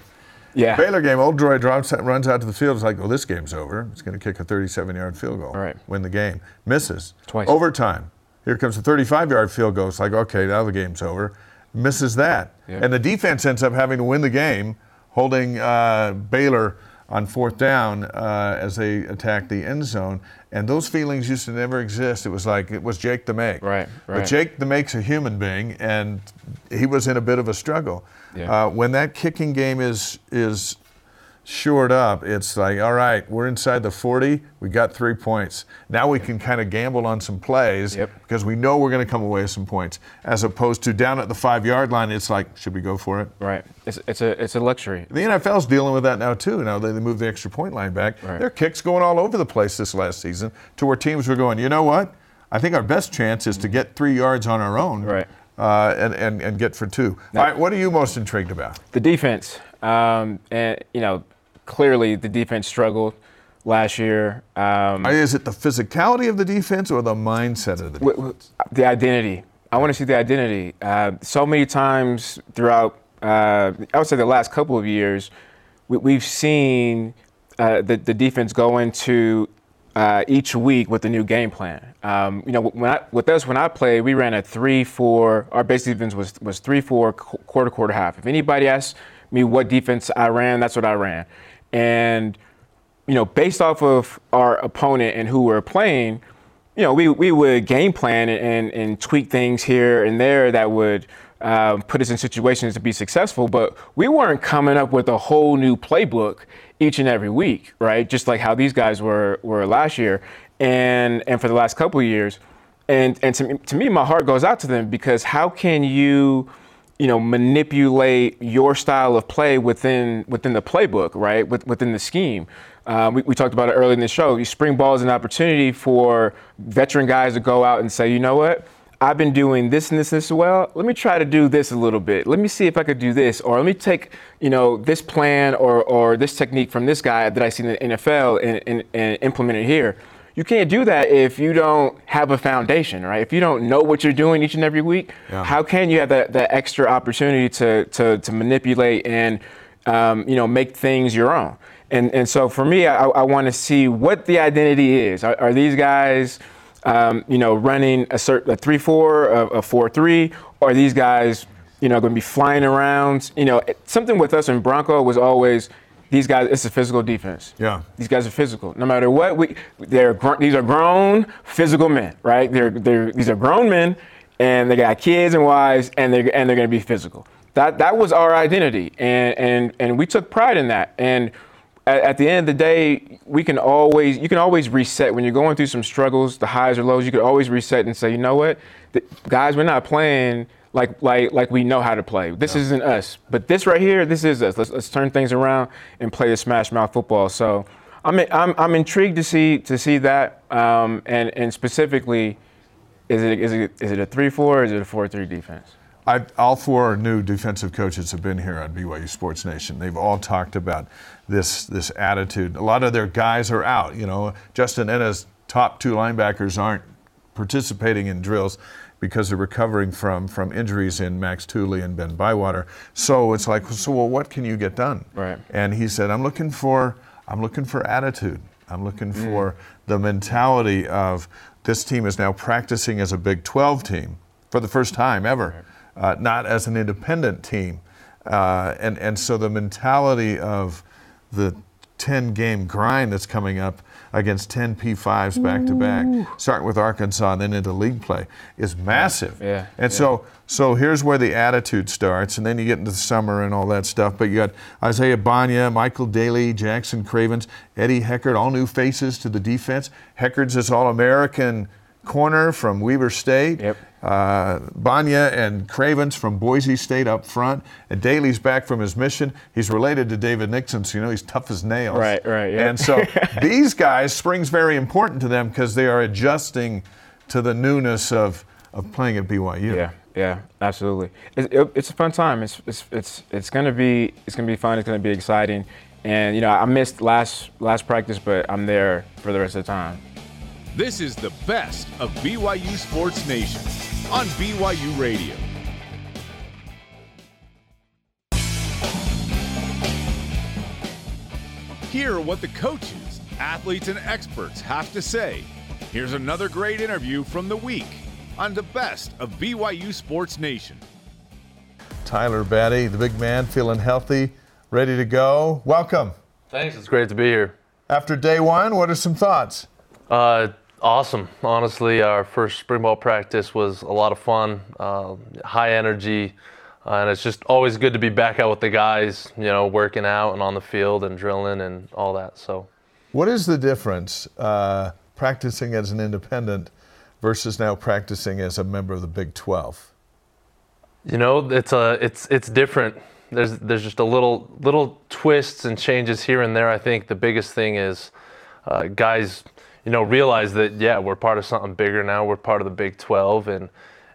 Yeah.
Baylor game, Oldroyd drops, runs out to the field. It's like, well, this game's over. It's going to kick a 37 yard field goal.
Right.
Win the game. Misses.
Twice.
Overtime. Here comes a 35 yard field goal. It's like, okay, now the game's over. Misses that.
Yeah.
And the defense ends up having to win the game, holding uh, Baylor on fourth down uh, as they attack the end zone. And those feelings used to never exist. It was like, it was Jake the Make.
Right,
But. Jake the Make's a human being, and he was in a bit of a struggle.
Yeah.
Uh, when that kicking game is is shored up, it's like, all right, we're inside the 40. We got three points. Now we can kind of gamble on some plays
Yep.
because we know we're going to come away with some points. As opposed to down at the five yard line, it's like, should we go for it?
Right. It's, it's a it's a luxury.
The NFL's dealing with that now too. Now they they moved the extra point line back.
Right.
There are kicks going all over the place this last season to where teams were going, you know what? I think our best chance is to get three yards on our own.
Right.
Uh, and, and, and get for two. All right, what are you most intrigued about?
The defense, um, and you know, clearly the defense struggled last year. Um,
Is it the physicality of the defense or the mindset of the
w-
defense?
w- the identity. I want to see the identity. Uh, so many times throughout, uh, I would say the last couple of years, we, we've seen uh, the, the defense go into uh, each week with a new game plan. Um, you know, when I, with us, when I played, we ran a three-four. Our base defense was was three-four, quarter, quarter, half. If anybody asks me what defense I ran, that's what I ran. And you know, based off of our opponent and who we're playing, you know, we, we would game plan and, and, tweak things here and there that would um, put us in situations to be successful. But we weren't coming up with a whole new playbook each and every week, right? Just like how these guys were were last year and and for the last couple years. And and to to me, my heart goes out to them because how can you you know, manipulate your style of play within within the playbook, right? With, within the scheme. Uh, we, we talked about it earlier in the show. Spring ball is an opportunity for veteran guys to go out and say, you know what? I've been doing this and this and this well. Let me try to do this a little bit. Let me see if I could do this, or let me take, you know, this plan or or this technique from this guy that I see in the NFL and, and, and implement it here. You can't do that if you don't have a foundation, right? If you don't know what you're doing each and every week,
Yeah.
how can you have that, that extra opportunity to, to, to manipulate and um, you know make things your own? And and so for me, I, I want to see what the identity is. Are, are these guys, um, you know, running a certain a three four, a, a four three, or are these guys, you know, going to be flying around? You know, something with us in Bronco was always. These guys, it's a physical defense.
Yeah.
These guys are physical. No matter what, we they're gr- these are grown physical men, right? They're they're these are grown men, and they got kids and wives, and they're and they're going to be physical. That that was our identity, and and and we took pride in that. And at, at the end of the day, we can always you can always reset when you're going through some struggles, the highs or lows. You can always reset and say, you know what, the, guys, we're not playing like like like we know how to play. This yeah. isn't us, but this right here, this is us. Let's let's turn things around and play a smash mouth football. So I'm I'm I'm intrigued to see to see that, um, and and specifically, is it is it is it a three four or is it a four three defense?
I, all four new defensive coaches have been here on BYU Sports Nation. They've all talked about this this attitude. A lot of their guys are out. You know, Justin Ena's top two linebackers aren't participating in drills because they're recovering from from injuries in Max Tooley and Ben Bywater. So it's like, so well, what can you get done?
Right.
And he said, I'm looking for I'm looking for attitude. I'm looking mm. for the mentality of this team is now practicing as a Big 12 team for the first time ever. Right uh, not as an independent team. Uh, and, and so the mentality of the 10 game grind that's coming up against 10 P5s back to back, starting with Arkansas and then into league play, is massive.
Yeah.
And
yeah.
so so here's where the attitude starts, and then you get into the summer and all that stuff. But you got Isaiah Bagnah, Michael Daly, Jackson Cravens, Eddie Heckard, all new faces to the defense. Heckard's this All American corner from Weber State.
Yep.
Uh, Bagnah and Cravens from Boise State up front, and Daly's back from his mission. He's related to David Nixon, so you know he's tough as nails.
Right, right. Yeah.
And so these guys, spring's very important to them because they are adjusting to the newness of of playing at BYU.
Yeah, yeah, absolutely. It, it, it's a fun time. It's it's it's it's gonna be it's gonna be fun. It's gonna be exciting. And you know, I missed last last practice, but I'm there for the rest of the time.
This is the best of BYU Sports Nation on BYU Radio. Hear what the coaches, athletes, and experts have to say. Here's another great interview from the week on the best of BYU Sports Nation.
Tyler Batty, the big man, feeling healthy, ready to go. Welcome.
Thanks. It's great to be here.
After day one, what are some thoughts?
Uh, Awesome. Honestly, our first spring ball practice was a lot of fun, uh, high energy, uh, and it's just always good to be back out with the guys, you know, working out and on the field and drilling and all that. So,
what is the difference uh, practicing as an independent versus now practicing as a member of the Big 12?
You know, it's a it's it's different. There's there's just a little little twists and changes here and there. I think the biggest thing is uh, guys you know, realize that yeah, we're part of something bigger now. We're part of the Big 12, and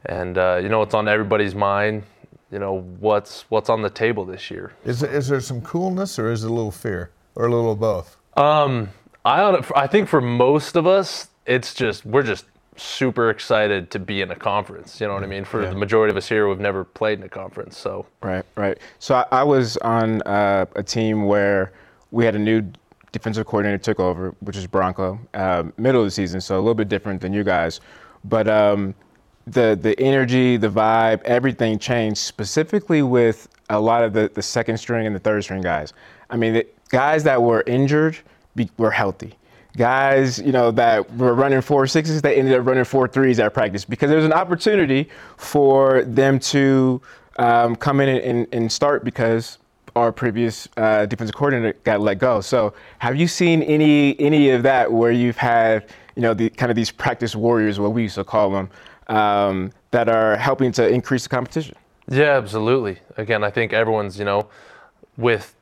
and uh, you know, it's on everybody's mind. You know, what's what's on the table this year.
Is is there some coolness, or is it a little fear, or a little of both?
Um, I I think for most of us, it's just we're just super excited to be in a conference. You know what I mean? For yeah. the majority of us here, we've never played in a conference. So
right, right. So I, I was on uh, a team where we had a new defensive coordinator took over, which is Bronco, uh, middle of the season, so a little bit different than you guys. But um, the the energy, the vibe, everything changed specifically with a lot of the, the second string and the third string guys. I mean, the guys that were injured be, were healthy. Guys, you know, that were running four sixes, they ended up running four threes at practice because there was an opportunity for them to um, come in and, and, and start because our previous uh, defensive coordinator got let go. So, have you seen any any of that where you've had you know the kind of these practice warriors, what we used to call them, um, that are helping to increase the competition?
Yeah, absolutely. Again, I think everyone's you know with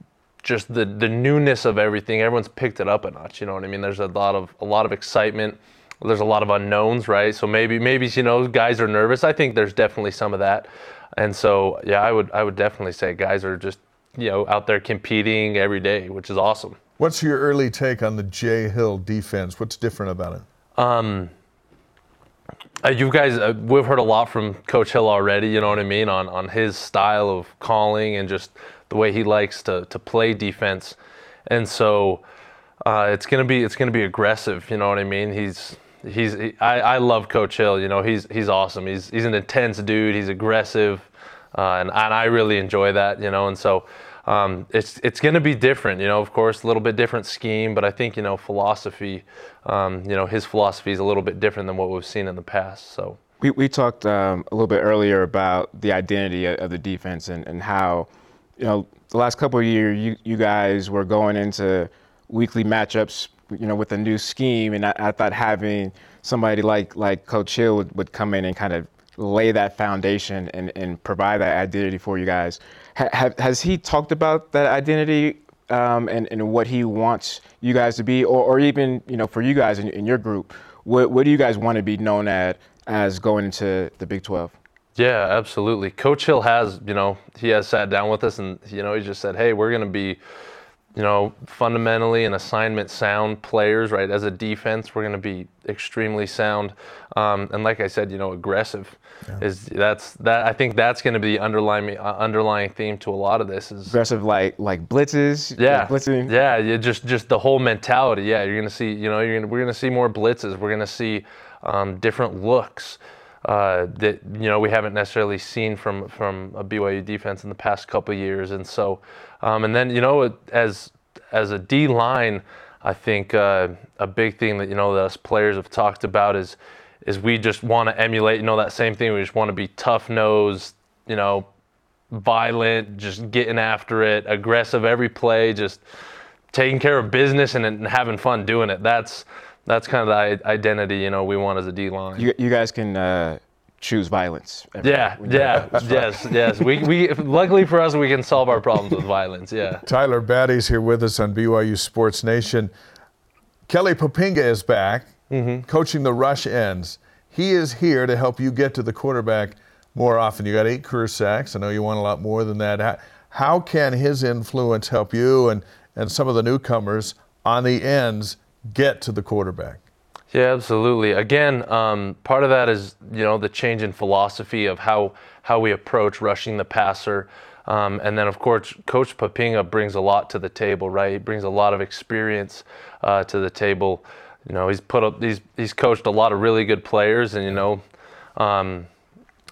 just the the newness of everything, everyone's picked it up a notch. You know what I mean? There's a lot of a lot of excitement. There's a lot of unknowns, right? So maybe maybe you know guys are nervous. I think there's definitely some of that. And so, yeah, I would I would definitely say guys are just you know out there competing every day, which is awesome.
What's your early take on the Jay Hill defense? What's different about it?
Um, uh, you guys, uh, we've heard a lot from Coach Hill already. You know what I mean on on his style of calling and just the way he likes to to play defense, and so uh, it's gonna be it's gonna be aggressive. You know what I mean? He's he's he, I, I love Coach Hill. You know he's he's awesome. He's he's an intense dude. He's aggressive. Uh, and, and I really enjoy that, you know, and so um, it's it's going to be different, you know. Of course, a little bit different scheme, but I think you know philosophy, um, you know, his philosophy is a little bit different than what we've seen in the past. So
we we talked um, a little bit earlier about the identity of the defense and, and how, you know, the last couple of years you you guys were going into weekly matchups, you know, with a new scheme, and I, I thought having somebody like like Coach Hill would, would come in and kind of lay that foundation and, and provide that identity for you guys. Ha, have, has he talked about that identity um, and, and what he wants you guys to be, or, or even you know for you guys in, in your group, what, what do you guys want to be known at as going into the Big 12?
Yeah, absolutely. Coach Hill has, you know, he has sat down with us and, you know, he just said, hey, we're going to be, you know, fundamentally and assignment sound players, right? As a defense, we're going to be extremely sound. Um, and like I said, you know, aggressive yeah. is that's that. I think that's going to be the underlying uh, underlying theme to a lot of this is
aggressive, like like blitzes.
Yeah,
like blitzing.
Yeah, you just just the whole mentality. Yeah, you're going to see, you know, you're gonna, we're going to see more blitzes. We're going to see um, different looks uh, that you know we haven't necessarily seen from from a BYU defense in the past couple years, and so um, and then you know as as a D line, I think uh, a big thing that you know that us players have talked about is is we just want to emulate you know that same thing. We just want to be tough nosed, you know, violent, just getting after it, aggressive every play, just taking care of business and, and having fun doing it. That's that's kind of the identity you know we want as a D line.
You, you guys can uh, choose violence.
Yeah, yeah, yes, yes. We, we luckily for us we can solve our problems with violence. Yeah.
Tyler Batty's here with us on BYU Sports Nation. Kelly Poppinga is back, mm-hmm. coaching the rush ends. He is here to help you get to the quarterback more often. You got eight career sacks. I know you want a lot more than that. How, how can his influence help you and, and some of the newcomers on the ends get to the quarterback.
Yeah, absolutely. Again, um, part of that is you know the change in philosophy of how how we approach rushing the passer, um, and then of course Coach Poppinga brings a lot to the table. Right, he brings a lot of experience uh, to the table. You know, he's put up he's he's coached a lot of really good players, and you know, um,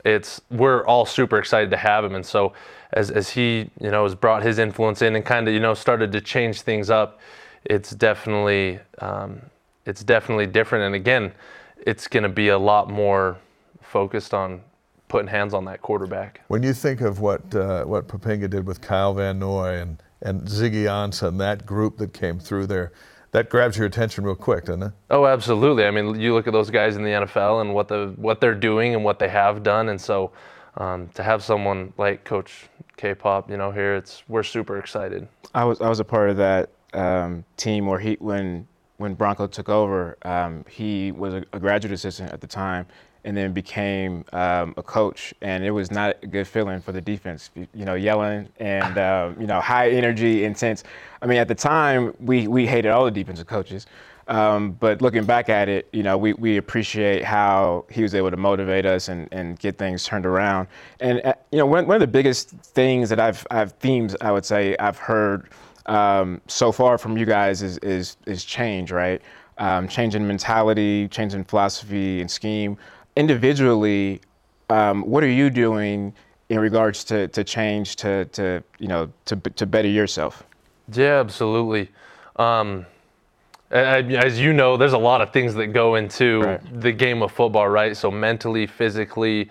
it's we're all super excited to have him. And so as as he you know has brought his influence in and kind of you know started to change things up it's definitely um, it's definitely different. And again, it's going to be a lot more focused on putting hands on that quarterback.
When you think of what uh, what Poppinga did with Kyle Van Noy and and Ziggy Ansah and that group that came through there, that grabs your attention real quick, doesn't it?
Oh, absolutely. I mean, you look at those guys in the NFL and what the what they're doing and what they have done, and so um, to have someone like Coach K-pop, you know, here, it's we're super excited.
I was I was a part of that um, team where he when when Bronco took over, um, he was a, a, graduate assistant at the time, and then became um, a coach. And it was not a good feeling for the defense. You, know, yelling and um, you know high energy, intense. I mean, at the time, we we hated all the defensive coaches. Um, but looking back at it, you know, we, we appreciate how he was able to motivate us and, and get things turned around. And, uh, you know, one, one of the biggest things that I've, I've themes, I would say, I've heard um, so far from you guys is is is change, right? Um, changing mentality, changing philosophy and scheme. Individually, um, what are you doing in regards to, to change to, to you know to to better yourself?
Yeah, absolutely. Um, as you know, there's a lot of things that go into right. the game of football, right? So mentally, physically,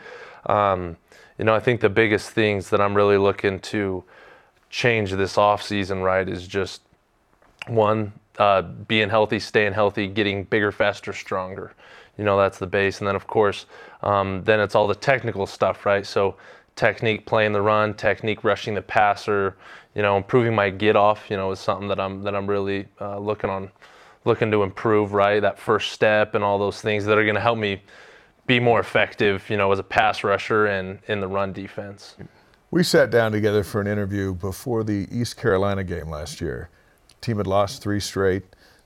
um, you know, I think the biggest things that I'm really looking to change this off season, right, is just one, uh, being healthy, staying healthy, getting bigger, faster, stronger. You know, that's the base. And then, of course, um, then it's all the technical stuff, right? So, technique playing the run, technique rushing the passer, you know, improving my get off, you know, is something that I'm that I'm really uh, looking on, looking to improve, right? That first step and all those things that are going to help me be more effective, you know, as a pass rusher and in the run defense.
We sat down together for an interview before the East Carolina game last year. Team had lost three straight,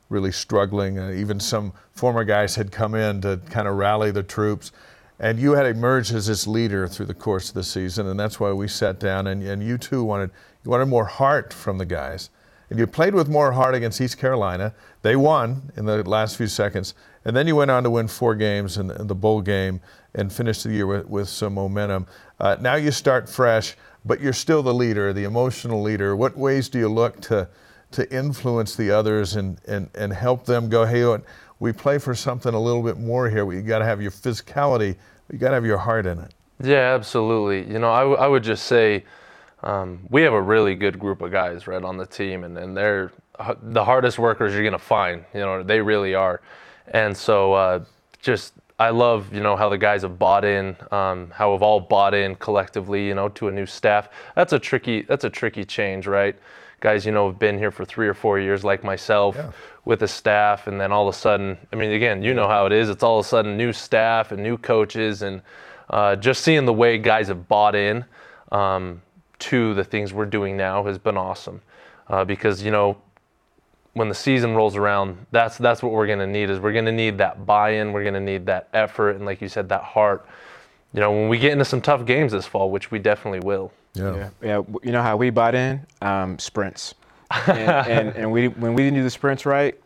really struggling. Uh, even some former guys had come in to kind of rally the troops. And you had emerged as this leader through the course of the season, and that's why we sat down. And, and you too wanted you wanted more heart from the guys, and you played with more heart against East Carolina. They won in the last few seconds, and then you went on to win four games in, the bowl game and finish the year with, with some momentum. Uh, now you start fresh, but you're still the leader, the emotional leader. What ways do you look to to influence the others and, and, and help them go, hey, we play for something a little bit more here. You got to have your physicality, you got to have your heart in it.
Yeah, absolutely. You know, I, w- I would just say um, we have a really good group of guys right on the team, and, and they're the hardest workers you're going to find. You know, they really are. And so uh, just I love, you know, how the guys have bought in, um, how have all bought in collectively, you know, to a new staff. That's a tricky, that's a tricky change, right? Guys, you know, have been here for three or four years, like myself,
Yeah.
with a staff, and then all of a sudden, I mean, again, you know how it is. It's all of a sudden new staff and new coaches, and uh, just seeing the way guys have bought in um, to the things we're doing now has been awesome. Uh, because you know, when the season rolls around, that's that's what we're going to need. Is we're going to need that buy-in. We're going to need that effort, and like you said, that heart. You know, when we get into some tough games this fall, which we definitely will.
Yeah.
Yeah, yeah. You know how we bought in um, sprints, and, and, and we when we didn't do the sprints right,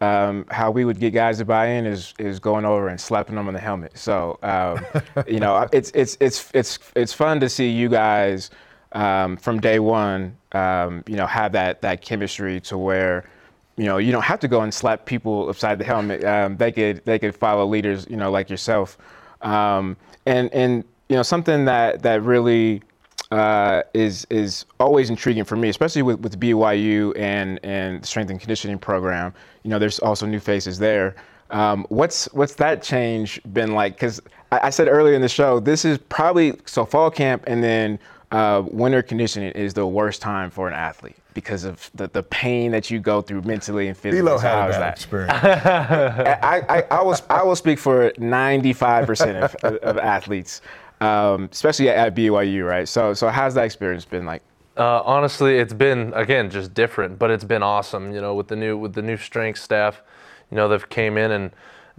um, how we would get guys to buy in is is going over and slapping them on the helmet. So um, you know, it's it's it's it's it's fun to see you guys um, from day one. Um, you know, have that that chemistry to where. You know, you don't have to go and slap people upside the helmet. Um, they could they could follow leaders, you know, like yourself. Um, and and you know something that that really uh, is is always intriguing for me, especially with, with BYU and and the strength and conditioning program. You know, there's also new faces there. Um, what's what's that change been like? Because I, I said earlier in the show, this is probably so fall camp and then uh, winter conditioning is the worst time for an athlete because of the, the pain that you go through mentally and physically.
Elo
So
had
is
that
that?
experience.
I, I, I will I will speak for 95% of, of athletes, um, especially at, at BYU, right? So so how's that experience been like?
Uh, honestly, it's been again just different, but it's been awesome. You know, with the new with the new strength staff, you know they've came in and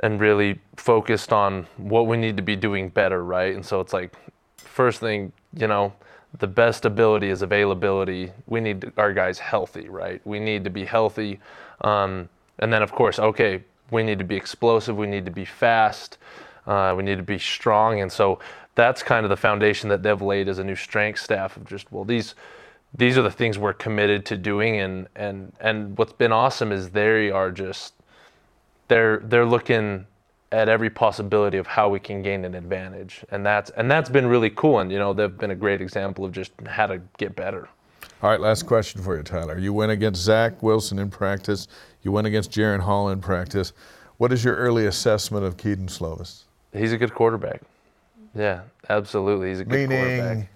and really focused on what we need to be doing better, right? And so it's like first thing, you know, the best ability is availability. We need our guys healthy, right? We need to be healthy, um, and then of course, okay, we need to be explosive. We need to be fast. Uh, we need to be strong, and so that's kind of the foundation that they've laid as a new strength staff of just well these these are the things we're committed to doing and and and what's been awesome is they are just they're they're looking at every possibility of how we can gain an advantage and that's and that's been really cool and you know they've been a great example of just how to get better
All right, last question for you, Tyler. You went against Zach Wilson in practice. You went against Jaren Hall in practice. What is your early assessment of Kedon Slovis?
he's a good quarterback yeah absolutely he's a good quarterback
Meaning,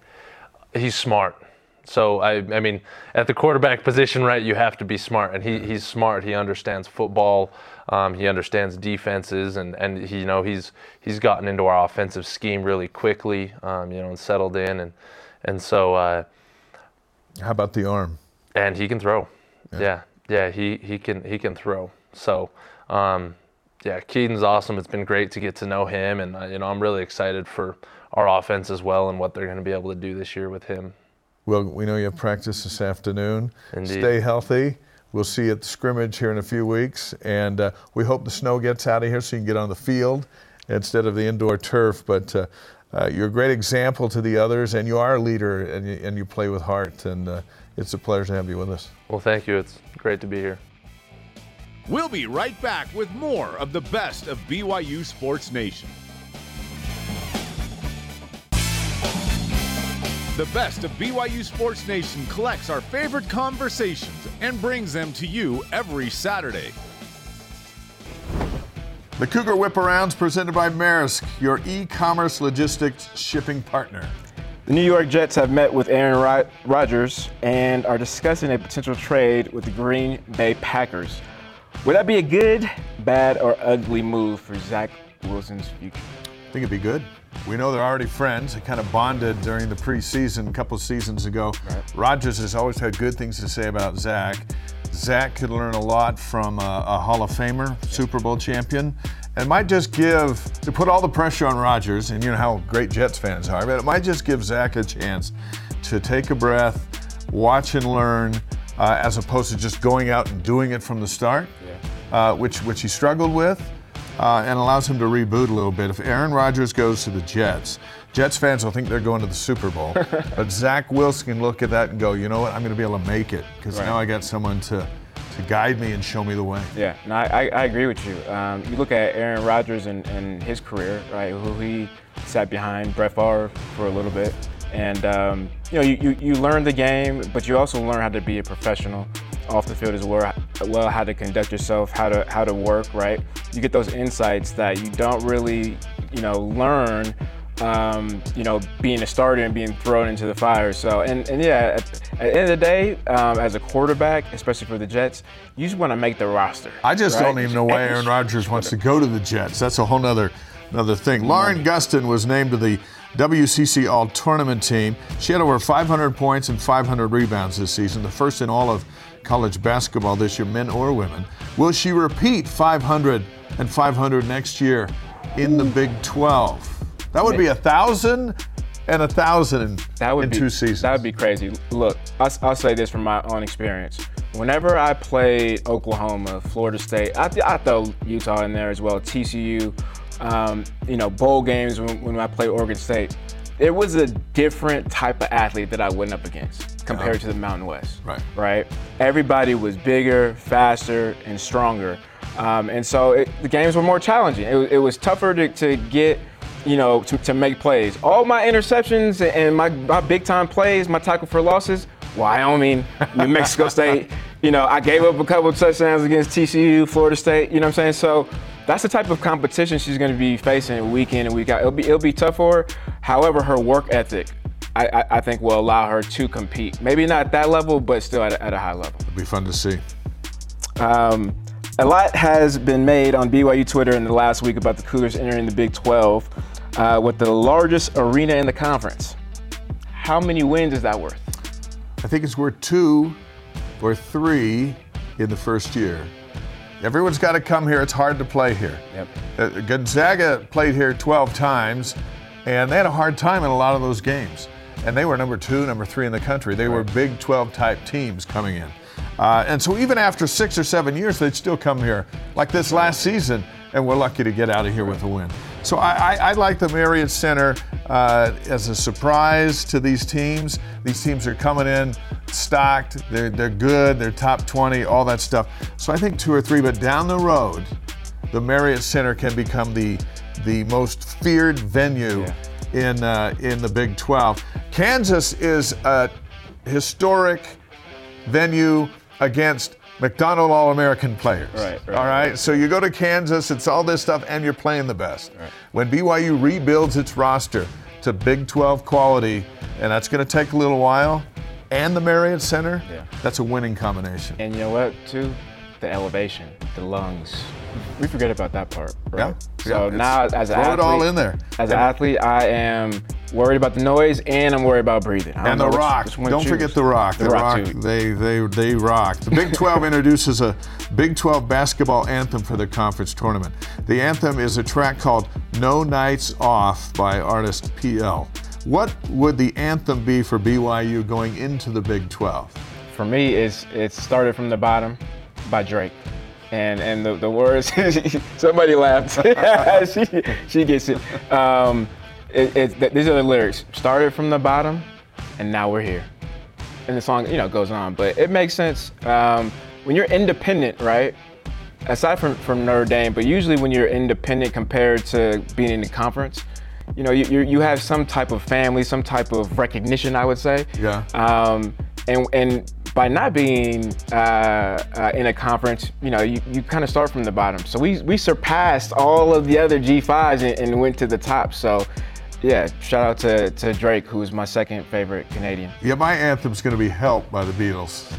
he's smart. So I, I mean, at the quarterback position, right, you have to be smart, and he, he's smart. He understands football. Um, he understands defenses, and, and he, you know he's he's gotten into our offensive scheme really quickly, um, you know, and settled in, and and so uh,
how about the arm?
and he can throw. Yeah, yeah, he, he can he can throw. So, um, yeah, Kedon's awesome. It's been great to get to know him, and uh, you know I'm really excited for our offense as well and what they're going to be able to do this year with him.
Well, we know you have practice this afternoon.
Indeed.
Stay healthy. We'll see you at the scrimmage here in a few weeks, and uh, we hope the snow gets out of here so you can get on the field instead of the indoor turf. But uh, uh, you're a great example to the others, and you are a leader, and you, and you play with heart. And uh, it's a pleasure to have you with us.
Well, thank you. It's great to be here.
We'll be right back with more of the best of BYU Sports Nation. The best of BYU Sports Nation collects our favorite conversations and brings them to you every Saturday.
The Cougar Whip Arounds presented by Maersk, your e-commerce logistics shipping partner.
The New York Jets have met with Aaron Rod- Rodgers and are discussing a potential trade with the Green Bay Packers. Would that be a good, bad, or ugly move for Zach Wilson's future?
I think it'd be good. We know they're already friends. They kind of bonded during the preseason a couple seasons ago. Rodgers has always had good things to say about Zach. Zach could learn a lot from a, a Hall of Famer, Super Bowl champion. and might just give, to put all the pressure on Rodgers, and you know how great Jets fans are, but it might just give Zach a chance to take a breath, watch and learn, uh, as opposed to just going out and doing it from the start, uh, which, which he struggled with uh, and allows him to reboot a little bit. If Aaron Rodgers goes to the Jets, Jets fans will think they're going to the Super Bowl. but Zach Wilson can look at that and go, you know what, I'm going to be able to make it because
Right.
now I got someone to, to guide me and show me the way.
Yeah, no, I, I, agree with you. Um, you look at Aaron Rodgers and, and his career, right? Who he sat behind Brett Favre for a little bit, and um, you know, you, you, you learn the game, but you also learn how to be a professional off the field as well, well how to conduct yourself, how to how to work, right? You get those insights that you don't really, you know, learn um, you know, being a starter and being thrown into the fire. So, and, and yeah, at, at, the end of the day, um, as a quarterback, especially for the Jets, you just want to make the roster.
I just
right?
don't even know why Aaron Rodgers wants to go to the Jets. That's a whole nother another thing. Lauren Gustin was named to the WCC All Tournament team. She had over 500 points and 500 rebounds this season, the first in all of college basketball this year, men or women. Will she repeat 500 and 500 next year in the Big 12? That would be a thousand and a thousand that would in
be,
two seasons.
That would be crazy. Look, I'll, I'll, say this from my own experience. Whenever I played Oklahoma, Florida State, I, I throw Utah in there as well, TCU, um, you know, bowl games when, when I played Oregon State. It was a different type of athlete that I went up against compared to the Mountain West.
Right.
Right. Everybody was bigger, faster, and stronger, um, and so it, the games were more challenging. It, it was tougher to, to get you know, to, to make plays. All my interceptions and my, my big time plays, my tackle for losses, Wyoming, New Mexico State. You know, I gave up a couple of touchdowns against TCU, Florida State. You know what I'm saying? So that's the type of competition she's going to be facing week in and week out. It'll be it'll be tough for her. However, her work ethic, I, I, I think, will allow her to compete. Maybe not at that level, but still at a, at a high level.
It'll be fun to see.
Um, a lot has been made on BYU Twitter in the last week about the Cougars entering the Big 12 uh, with the largest arena in the conference. How many wins is that worth?
I think it's worth two or three in the first year. Everyone's got to come here. It's hard to play here.
Yep.
Uh, Gonzaga played here 12 times, and they had a hard time in a lot of those games. And they were number two, number three in the country. They right. were Big 12 type teams coming in. Uh, and so even after six or seven years, they'd still come here, like this last season, and we're lucky to get out of here with a win. So I, I, I like the Marriott Center uh, as a surprise to these teams. These teams are coming in stocked. They're, they're good. They're top 20, all that stuff. So I think two or three, but down the road, the Marriott Center can become the the most feared venue yeah. in uh, in the Big 12. Kansas is a historic venue against McDonald All American players.
Right, right,
All right. So you go to Kansas, it's all this stuff, and you're playing the best.
Right.
When BYU rebuilds its roster to Big 12 quality, and that's going to take a little while, and the Marriott Center,
yeah.
that's a winning combination.
And you know what, too? The elevation, the lungs. We forget about that part, right?
Yeah.
So
yeah,
now, as an
throw
athlete,
it all in there.
As an athlete, I am worried about the noise and I'm worried about breathing.
And the rock. Don't forget the rock.
The,
the
rock,
rock they they they rock. The Big 12 introduces a Big 12 basketball anthem for the conference tournament. The anthem is a track called "No Nights Off" by artist PL. What would the anthem be for BYU going into the Big 12?
For me, it's it started from the bottom by Drake and and the, the words somebody laughed. She, she gets it. Um, it, it these are the lyrics. Started from the bottom and now we're here. And the song you know goes on but it makes sense. Um, when you're independent right aside from from Notre Dame but usually when you're independent compared to being in the conference you know you, you have some type of family some type of recognition I would say.
Yeah.
Um, and and by not being uh, uh, in a conference, you know, you, you kind of start from the bottom. So we, we surpassed all of the other G5s and, and went to the top. So, yeah, shout out to, to Drake, who's my second favorite Canadian.
Yeah, my anthem's going to be Help by the Beatles.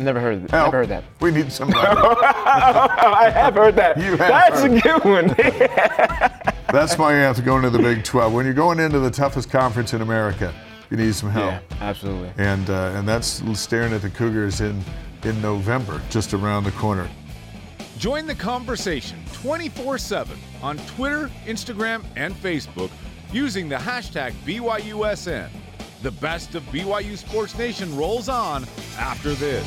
Never heard,
Help.
never heard that.
We need somebody.
I have heard that.
You have
That's
heard.
a good one.
That's my anthem going to the Big 12. When you're going into the toughest conference in America, you need some help.
Yeah, absolutely.
And uh, and that's staring at the Cougars in in November, just around the corner.
Join the conversation 24/7 on Twitter, Instagram, and Facebook using the hashtag BYUSN. The best of BYU Sports Nation rolls on after this.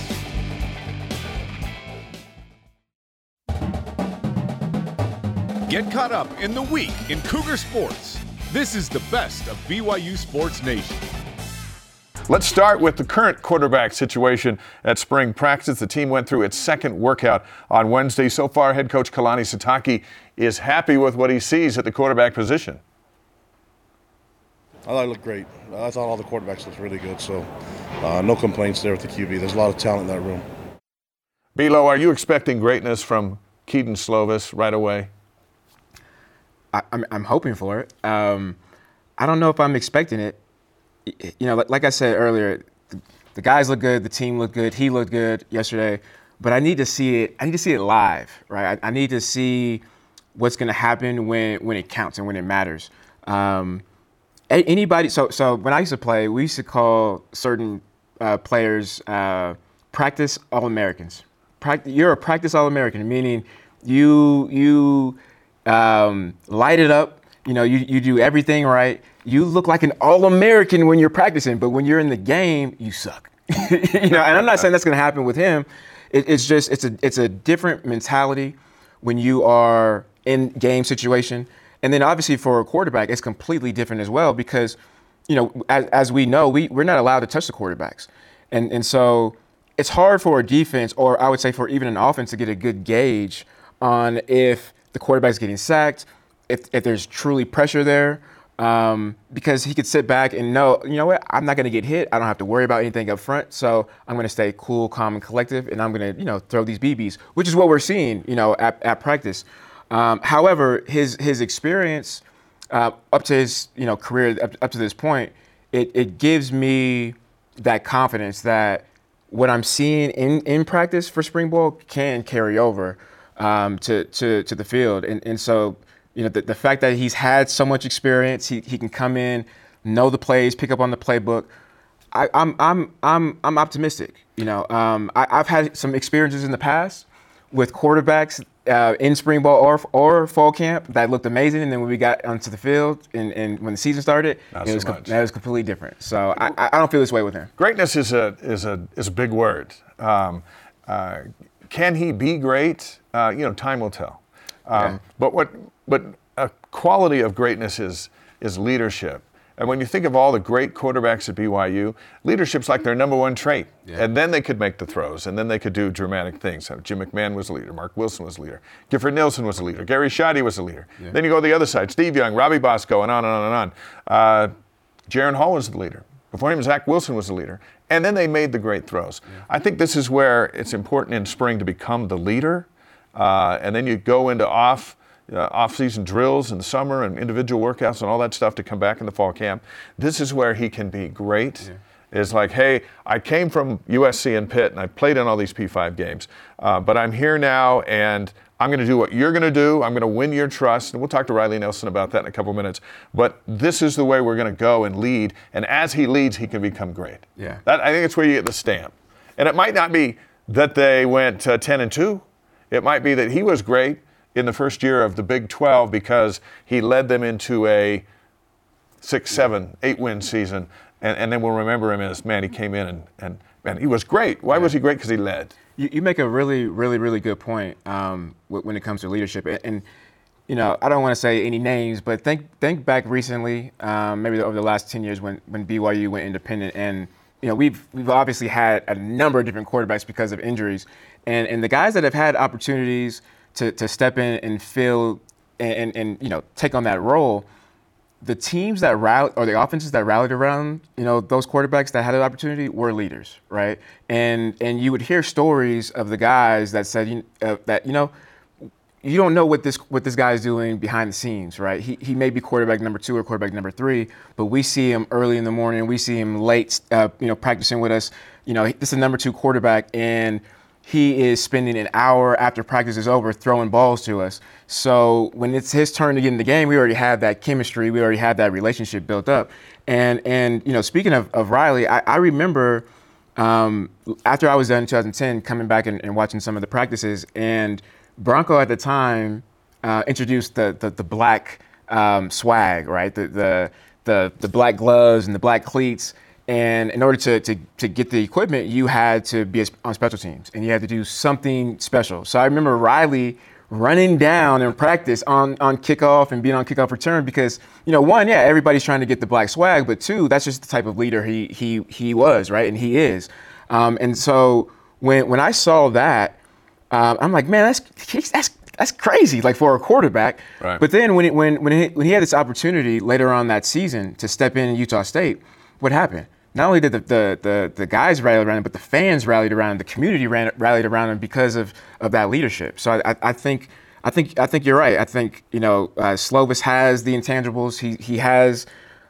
Get caught up in the week in Cougar Sports. This is the best of BYU Sports Nation.
Let's start with the current quarterback situation at spring practice. The team went through its second workout on Wednesday. So far, head coach Kalani Sitake is happy with what he sees at the quarterback position.
I thought it looked great. I thought all the quarterbacks looked really good, so uh, no complaints there with the QB. There's a lot of talent in that room.
Belo, are you expecting greatness from Kedon Slovis right away?
I, I'm, I'm hoping for it. Um, I don't know if I'm expecting it. You know, like, like I said earlier, the, the guys look good, the team looked good, he looked good yesterday, but I need to see it. I need to see it live, right? I, I need to see what's going to happen when when it counts and when it matters. Um, anybody. So so when I used to play, we used to call certain uh, players uh, practice All Americans. Practice, you're a practice All American, meaning you you um, light it up. You know, you, you do everything right. You look like an All American when you're practicing, but when you're in the game, you suck. you know, and I'm not saying that's going to happen with him. It, it's just it's a it's a different mentality when you are in game situation. And then obviously for a quarterback, it's completely different as well because, you know, as, as we know, we, we're not allowed to touch the quarterbacks. And, and so it's hard for a defense, or I would say for even an offense, to get a good gauge on if the quarterback's getting sacked, if, if there's truly pressure there. Um, because he could sit back and know, you know what, I'm not going to get hit. I don't have to worry about anything up front. So I'm going to stay cool, calm, and collective, and I'm going to, you know, throw these BBs, which is what we're seeing, you know, at, at practice. Um, however, his his experience uh, up to his you know career up, up to this point, it, it gives me that confidence that what I'm seeing in, in practice for spring ball can carry over um, to, to to the field, and and so you know the, the fact that he's had so much experience, he, he can come in, know the plays, pick up on the playbook. I, I'm I'm I'm I'm optimistic. You know, um, I, I've had some experiences in the past with quarterbacks uh, in spring ball or or fall camp that looked amazing, and then when we got onto the field and, and when the season started,
Not
it
so
was
much.
that was completely different. So I, I don't feel this way with him.
Greatness is a is a is a big word. Um, uh, can he be great? Uh, you know, time will tell. Um,
Yeah.
But what but a quality of greatness is is leadership. And when you think of all the great quarterbacks at BYU, leadership's like their number one trait. And then they could make the throws, and then they could do dramatic things. Uh, Jim McMahon was a leader. Mark Wilson was a leader. Gifford Nielsen was a leader. Gary Sheide was a leader. Then you go to the other side. Steve Young, Robbie Bosco, and on and on and on. Uh, Jaren Hall was the leader. Before him, Zach Wilson was the leader. And then they made the great throws. I think this is where it's important in spring to become the leader. Uh, and then you go into off uh, off-season drills in the summer and individual workouts and all that stuff to come back in the fall camp. This is where he can be great. Is like, hey, I came from USC and Pitt, and I played in all these P5 games, uh, but I'm here now, and I'm going to do what you're going to do. I'm going to win your trust, and we'll talk to Riley Nelson about that in a couple minutes. But this is the way we're going to go and lead, and as he leads, he can become great.
Yeah.
That, I think it's where you get the stamp, and it might not be that they went uh, 10 and two. It might be that he was great in the first year of the Big 12 because he led them into a six, seven, eight win season. And, and then we'll remember him as, man, he came in and, and man, he was great. Why was he great? Because he led.
You, you make a really, really, really good point um, when it comes to leadership. And, and, you know, I don't want to say any names, but think think back recently, um, maybe over the last 10 years when, when BYU went independent. And, you know, we've, we've obviously had a number of different quarterbacks because of injuries. And, and the guys that have had opportunities to, to step in and fill and, and, and, you know, take on that role, the teams that rallied or the offenses that rallied around you know those quarterbacks that had an opportunity were leaders right and and you would hear stories of the guys that said uh, that you know you don't know what this what this guy is doing behind the scenes, right? He, he may be quarterback number two or quarterback number three, but we see him early in the morning. We see him late, uh, you know, practicing with us. You know, this is number two quarterback, and he is spending an hour after practice is over throwing balls to us. So when it's his turn to get in the game, we already have that chemistry. We already have that relationship built up. And and you know, speaking of, of Riley, I, I remember um, after I was done in 2010, coming back and, and watching some of the practices, and Bronco at the time uh, introduced the the, the black um, swag, right? The, the the the black gloves and the black cleats. And in order to, to, to get the equipment, you had to be on special teams and you had to do something special. So I remember Riley running down in practice on, on kickoff and being on kickoff return because, you know, one, yeah, everybody's trying to get the black swag, but two, that's just the type of leader he he he was, right? And he is. Um, and so when when I saw that, um, I'm like, man, that's that's that's crazy, like for a quarterback.
Right.
But then when it, when when he, when he had this opportunity later on that season to step in Utah State, what happened? Not only did the, the, the, the guys rally around him, but the fans rallied around him, the community ran, rallied around him because of, of that leadership. So I, I, I think I think I think you're right. I think you know uh, Slovis has the intangibles. He he has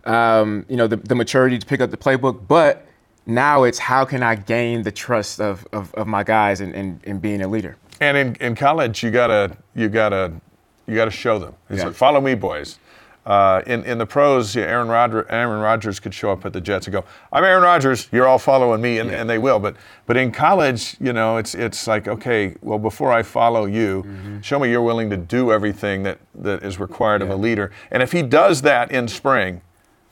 um, you know the, the maturity to pick up the playbook, but now it's how can I gain the trust of, of, of my guys and in, in, in, being a leader.
And in, in college, you gotta you gotta you gotta show them. It's yeah. like, follow me, boys. Uh, in, in the pros, Aaron, Rodgers, Aaron Rodgers could show up at the Jets and go, "I'm Aaron Rodgers. You're all following me," and, yeah. and they will. But but in college, you know, it's it's like, okay, well, before I follow you, mm-hmm. show me you're willing to do everything that that is required yeah. of a leader. And if he does that in spring,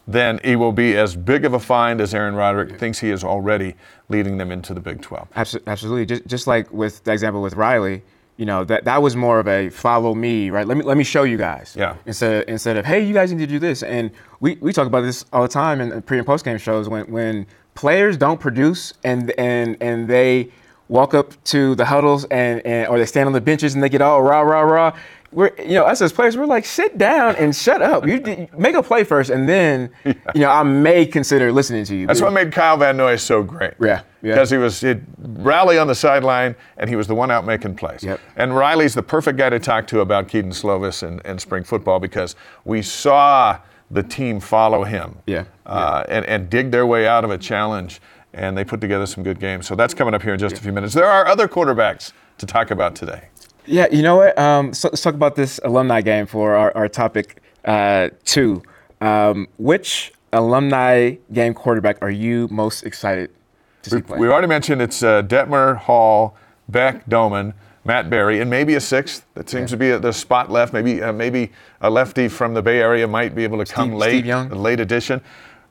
then he will be as big of a find as Aaron Roderick thinks he is already leading them into the Big 12.
Absolutely. Just, just like with the example with Riley, you know, that, that was more of a follow me, right? Let me, let me show you guys.
Yeah.
Instead, of, instead of, hey, you guys need to do this. And we, we talk about this all the time in pre and post game shows when, when players don't produce and, and, and they walk up to the huddles and, and or they stand on the benches and they get all rah, rah, rah we're you know us as players we're like sit down and shut up you make a play first and then yeah. you know i may consider listening to you
that's what made kyle van noy so great
yeah
because yeah. he was he'd rally on the sideline and he was the one out making plays
yep.
and riley's the perfect guy to talk to about Kedon Slovis and, and spring football because we saw the team follow him
yeah.
Uh,
yeah.
And, and dig their way out of a challenge and they put together some good games so that's coming up here in just a few minutes there are other quarterbacks to talk about today
yeah, you know what? Um, so let's talk about this alumni game for our, our topic uh, two. Um, which alumni game quarterback are you most excited to see play?
We already mentioned it's uh, Detmer, Hall, Beck, Doman, Matt Berry, and maybe a sixth. That seems yeah. to be a, the spot left. Maybe uh, maybe a lefty from the Bay Area might be able to come late,
Steve Young.
late addition.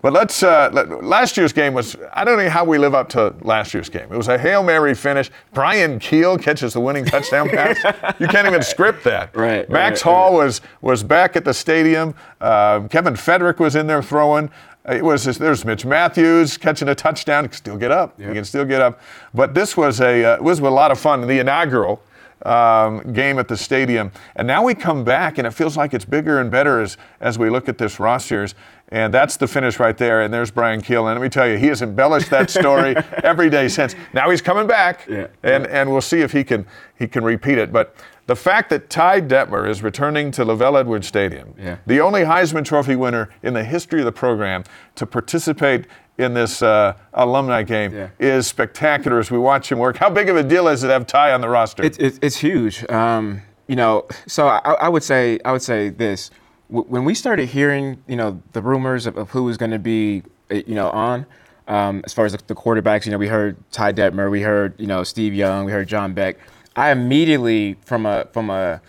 But let's. Uh, let, last year's game was. I don't know how we live up to last year's game. It was a hail mary finish. Brian Keel catches the winning touchdown pass. You can't even script that.
Right.
Max
right,
Hall
right.
was was back at the stadium. Uh, Kevin Feterik was in there throwing. It was there's Mitch Matthews catching a touchdown. He can still get up. Yep. He can still get up. But this was a uh, was a lot of fun. The inaugural um, game at the stadium. And now we come back, and it feels like it's bigger and better as, as we look at this rosters. And that's the finish right there. And there's Brian Keel. And let me tell you, he has embellished that story every day since. Now he's coming back,
yeah.
and, and we'll see if he can, he can repeat it. But the fact that Ty Detmer is returning to LaVell Edwards Stadium,
yeah.
the only Heisman Trophy winner in the history of the program to participate in this uh, alumni game
yeah.
is spectacular as we watch him work. How big of a deal is it to have Ty on the roster?
It, it, it's huge. Um, you know, so I, I, would say I would say this: when we started hearing, you know, the rumors of, of who was going to be, eh, you know, on. Um, as far as the, the, quarterbacks, you know, we heard Ty Detmer, we heard, you know, Steve Young, we heard John Beck. I immediately, from a from a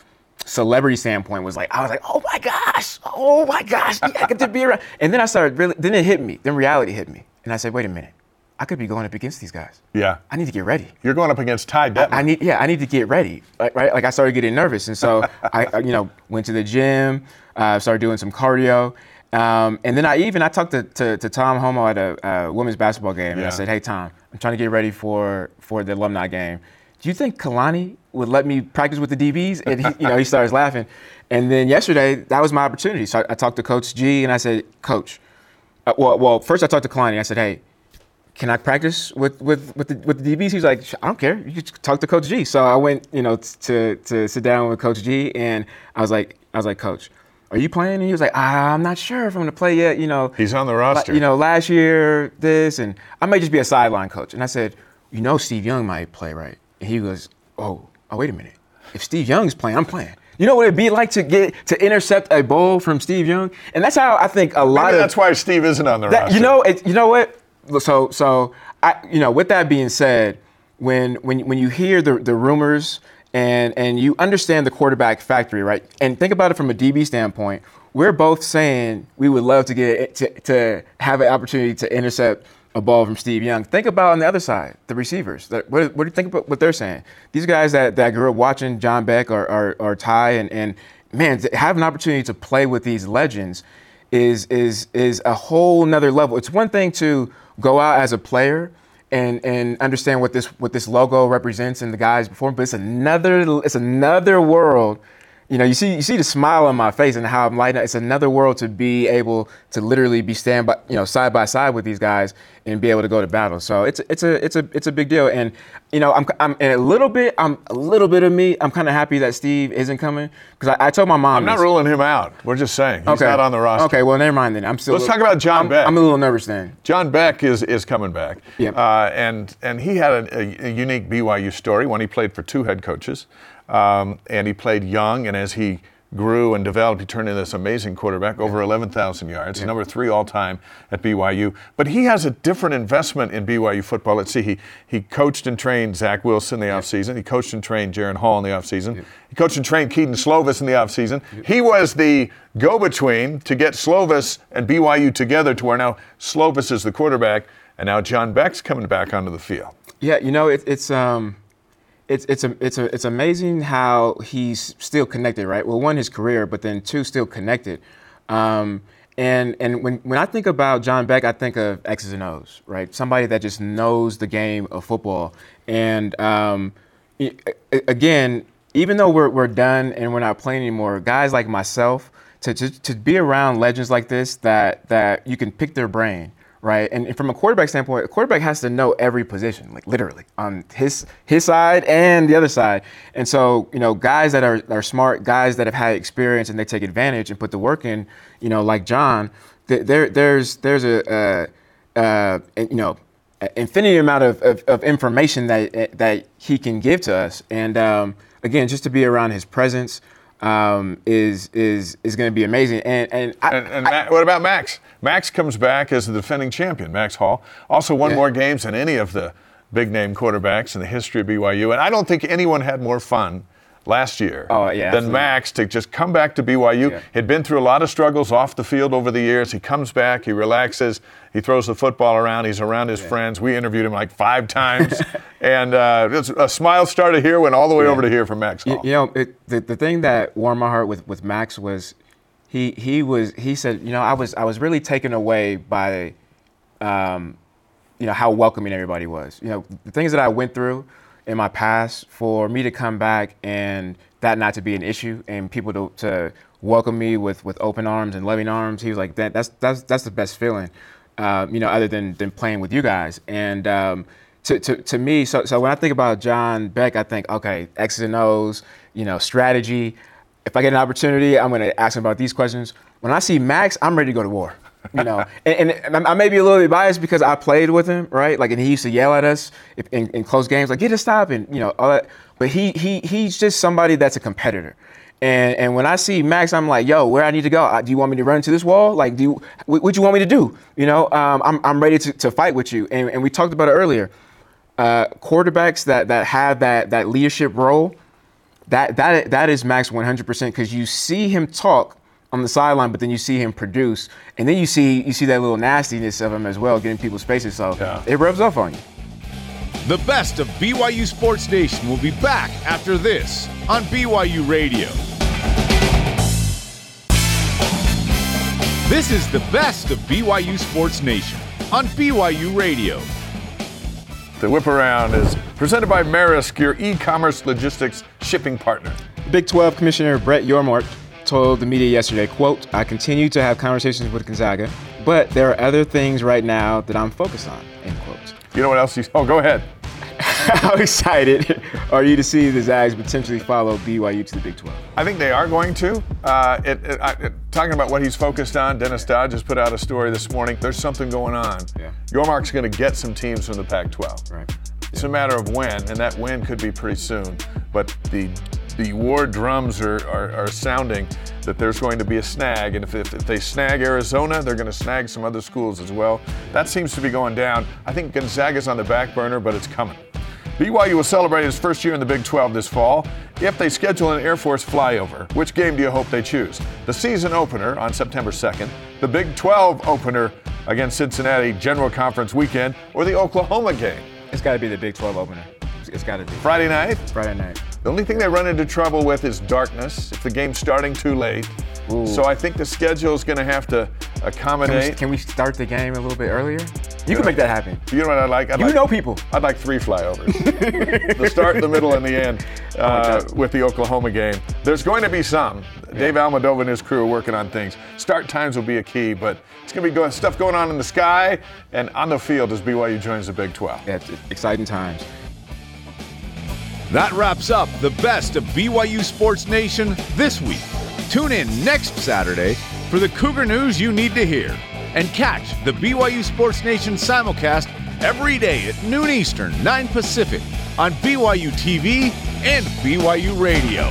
celebrity standpoint was like, I was like, oh my gosh, oh my gosh, yeah, I get to be around. And then I started really, then it hit me, then reality hit me. And I said, wait a minute, I could be going up against these guys.
Yeah.
I need to get ready.
You're going up against Ty Detmer.
I, I need, yeah, I need to get ready, right? Like I started getting nervous. And so I, you know, went to the gym, uh, started doing some cardio. Um, and then I even, I talked to, to, to Tom Holmoe at a uh, women's basketball game. And. I said, hey, Tom, I'm trying to get ready for, for the alumni game. Do you think Kalani would let me practice with the DBs? And he, you know, he starts laughing. And then yesterday, that was my opportunity. So I, I talked to Coach G and I said, Coach, uh, well, well, first I talked to Kalani. I said, hey, can I practice with, with, with, the, with the DBs? He's like, I don't care. You talk to Coach G. So I went, you know, to, to sit down with Coach G, and I was like, I was like, Coach, are you playing? And he was like, ah, I'm not sure if I'm going to play yet. You know,
he's on the roster.
You know, last year this, and I may just be a sideline coach. And I said, you know, Steve Young might play, right? And he goes, oh, oh, wait a minute. If Steve Young's playing, I'm playing. You know what it'd be like to get to intercept a ball from Steve Young, and that's how I think a lot
Maybe
of.
That's why Steve isn't on the
that,
roster.
You know, it, you know what? So, so I, you know, with that being said, when when when you hear the the rumors and and you understand the quarterback factory, right? And think about it from a DB standpoint. We're both saying we would love to get to, to have an opportunity to intercept a ball from Steve Young. Think about on the other side, the receivers. What, what do you think about what they're saying? These guys that, that grew up watching John Beck or, or, or Ty and, and man, to have an opportunity to play with these legends is is is a whole nother level. It's one thing to go out as a player and and understand what this what this logo represents and the guys before, but it's another it's another world you know, you see you see the smile on my face and how I'm lighting up. It's another world to be able to literally be stand by, you know, side by side with these guys and be able to go to battle. So it's it's a it's a it's a big deal. And you know, I'm I'm a little bit I'm a little bit of me. I'm kind of happy that Steve isn't coming because I, I told my mom.
I'm not
this.
ruling him out. We're just saying he's not on the roster.
Okay, well, never mind then. I'm still.
Let's talk about John
I'm,
Beck.
I'm a little nervous then.
John Beck is is coming back.
Yep.
Uh, and and he had a, a, a unique BYU story when he played for two head coaches, um, and he played young, and as he grew and developed, he turned into this amazing quarterback, over 11,000 yards, number three all time at BYU. But he has a different investment in BYU football. Let's see, he, he coached and trained Zach Wilson in the offseason. He coached and trained Jaren Hall in the offseason. He coached and trained Kedon Slovis in the offseason. He was the go between to get Slovis and BYU together to where now Slovis is the quarterback, and now John Beck's coming back onto the field.
Yeah, you know, it, it's um, it's it's a, it's a, it's amazing how he's still connected, right? Well, one his career, but then two still connected. Um, and and when when I think about John Beck, I think of X's and O's, right? Somebody that just knows the game of football. And um, again, even though we're we're done and we're not playing anymore, guys like myself to to, to be around legends like this that that you can pick their brain right? And, from a quarterback standpoint, a quarterback has to know every position, like literally on his his side and the other side. And so, you know, guys that are, are smart, guys that have had experience and they take advantage and put the work in, you know, like John, there there's there's a, uh, uh, you know. Infinity amount of, of, of information that that he can give to us, and um, again, just to be around his presence um, is is is going to be amazing. And and, I,
And, and Ma- what about Max? Max comes back as the defending champion, Max Hall. Also won
Yeah.
more games than any of the big name quarterbacks in the history of BYU. And I don't think anyone had more fun last year
Oh, yeah,
than
absolutely.
Max to just come back to BYU.
Yeah.
He'd been through a lot of struggles off the field over the years. He comes back, he relaxes, he throws the football around, he's around his friends. We interviewed him like five times. and uh, a smile started here, went all the way over to here from Max Hall.
You, you know, it, the the thing that warmed my heart with, with Max was he he was he said, you know, I was I was really taken away by, um, you know, how welcoming everybody was. You know, the things that I went through in my past for me to come back and that not to be an issue and people to, to welcome me with, with open arms and loving arms. He was like, that that's that's that's the best feeling, uh, you know, other than than playing with you guys. And um, to, to, to me, so so when I think about John Beck, I think okay, X's and O's, you know, strategy. If I get an opportunity, I'm going to ask him about these questions. When I see Max, I'm ready to go to war. You know, and, and I may be a little bit biased because I played with him, right? Like, and he used to yell at us in, in close games, like, get a stop, and you know, all that. But he he he's just somebody that's a competitor. And and when I see Max, I'm like, yo, where I need to go? Uh, Do you want me to run into this wall? Like, do you, what, what you want me to do? You know, um, I'm I'm ready to, to fight with you. And and we talked about it earlier. Uh, quarterbacks that that have that that leadership role, that that that is Max 100% because you see him talk on the sideline, but then you see him produce, and then you see you see that little nastiness of him as well, getting people's spaces. So
Yeah.
it rubs off on you.
The best of BYU Sports Nation will be back after this on BYU Radio. This is the best of BYU Sports Nation on BYU Radio.
The whip around is presented by Maersk, your e-commerce logistics shipping partner.
Big 12 Commissioner Brett Yormark told the media yesterday, quote, I continue to have conversations with Gonzaga, but there are other things right now that I'm focused on, end quote.
You know what else? He's, oh, go ahead.
How excited are you to see the Zags potentially follow BYU to the Big 12?
I think they are going to. Uh, it, it, I, it- talking about what he's focused on, Dennis Dodd just put out a story this morning. There's something going on.
Yeah.
Yormark's going to get some teams from the Pac-12.
Right.
It's a matter of when, and that when could be pretty soon. But the the war drums are, are, are sounding that there's going to be a snag, and if, if, if they snag Arizona, they're going to snag some other schools as well. That seems to be going down. I think Gonzaga's on the back burner, but it's coming. BYU will celebrate its first year in the Big 12 this fall if they schedule an Air Force flyover. Which game do you hope they choose? The season opener on September 2nd, the Big 12 opener against Cincinnati General Conference weekend, or the Oklahoma game?
It's got to be the Big 12 opener. It's- got to be.
Friday night?
Friday night.
The only thing they run into trouble with is darkness if the game's starting too late.
Ooh.
So I think the schedule is going to have to
Can we,
accommodate.
can we start the game a little bit earlier? You can make that happen.
You know what I'd like? I'd
You
like,
know people.
I'd like three flyovers. the start, the middle, and the end uh, with the Oklahoma game. There's going to be some. Dave Almadova and his crew are working on things. Start times will be a key, but it's going to be going, stuff going on in the sky and on the field as BYU joins the Big 12.
Yeah, exciting times.
That wraps up the best of BYU Sports Nation this week. Tune in next Saturday for the Cougar news you need to hear. And catch the BYU Sports Nation simulcast every day at noon Eastern, 9 Pacific on BYU TV and BYU Radio.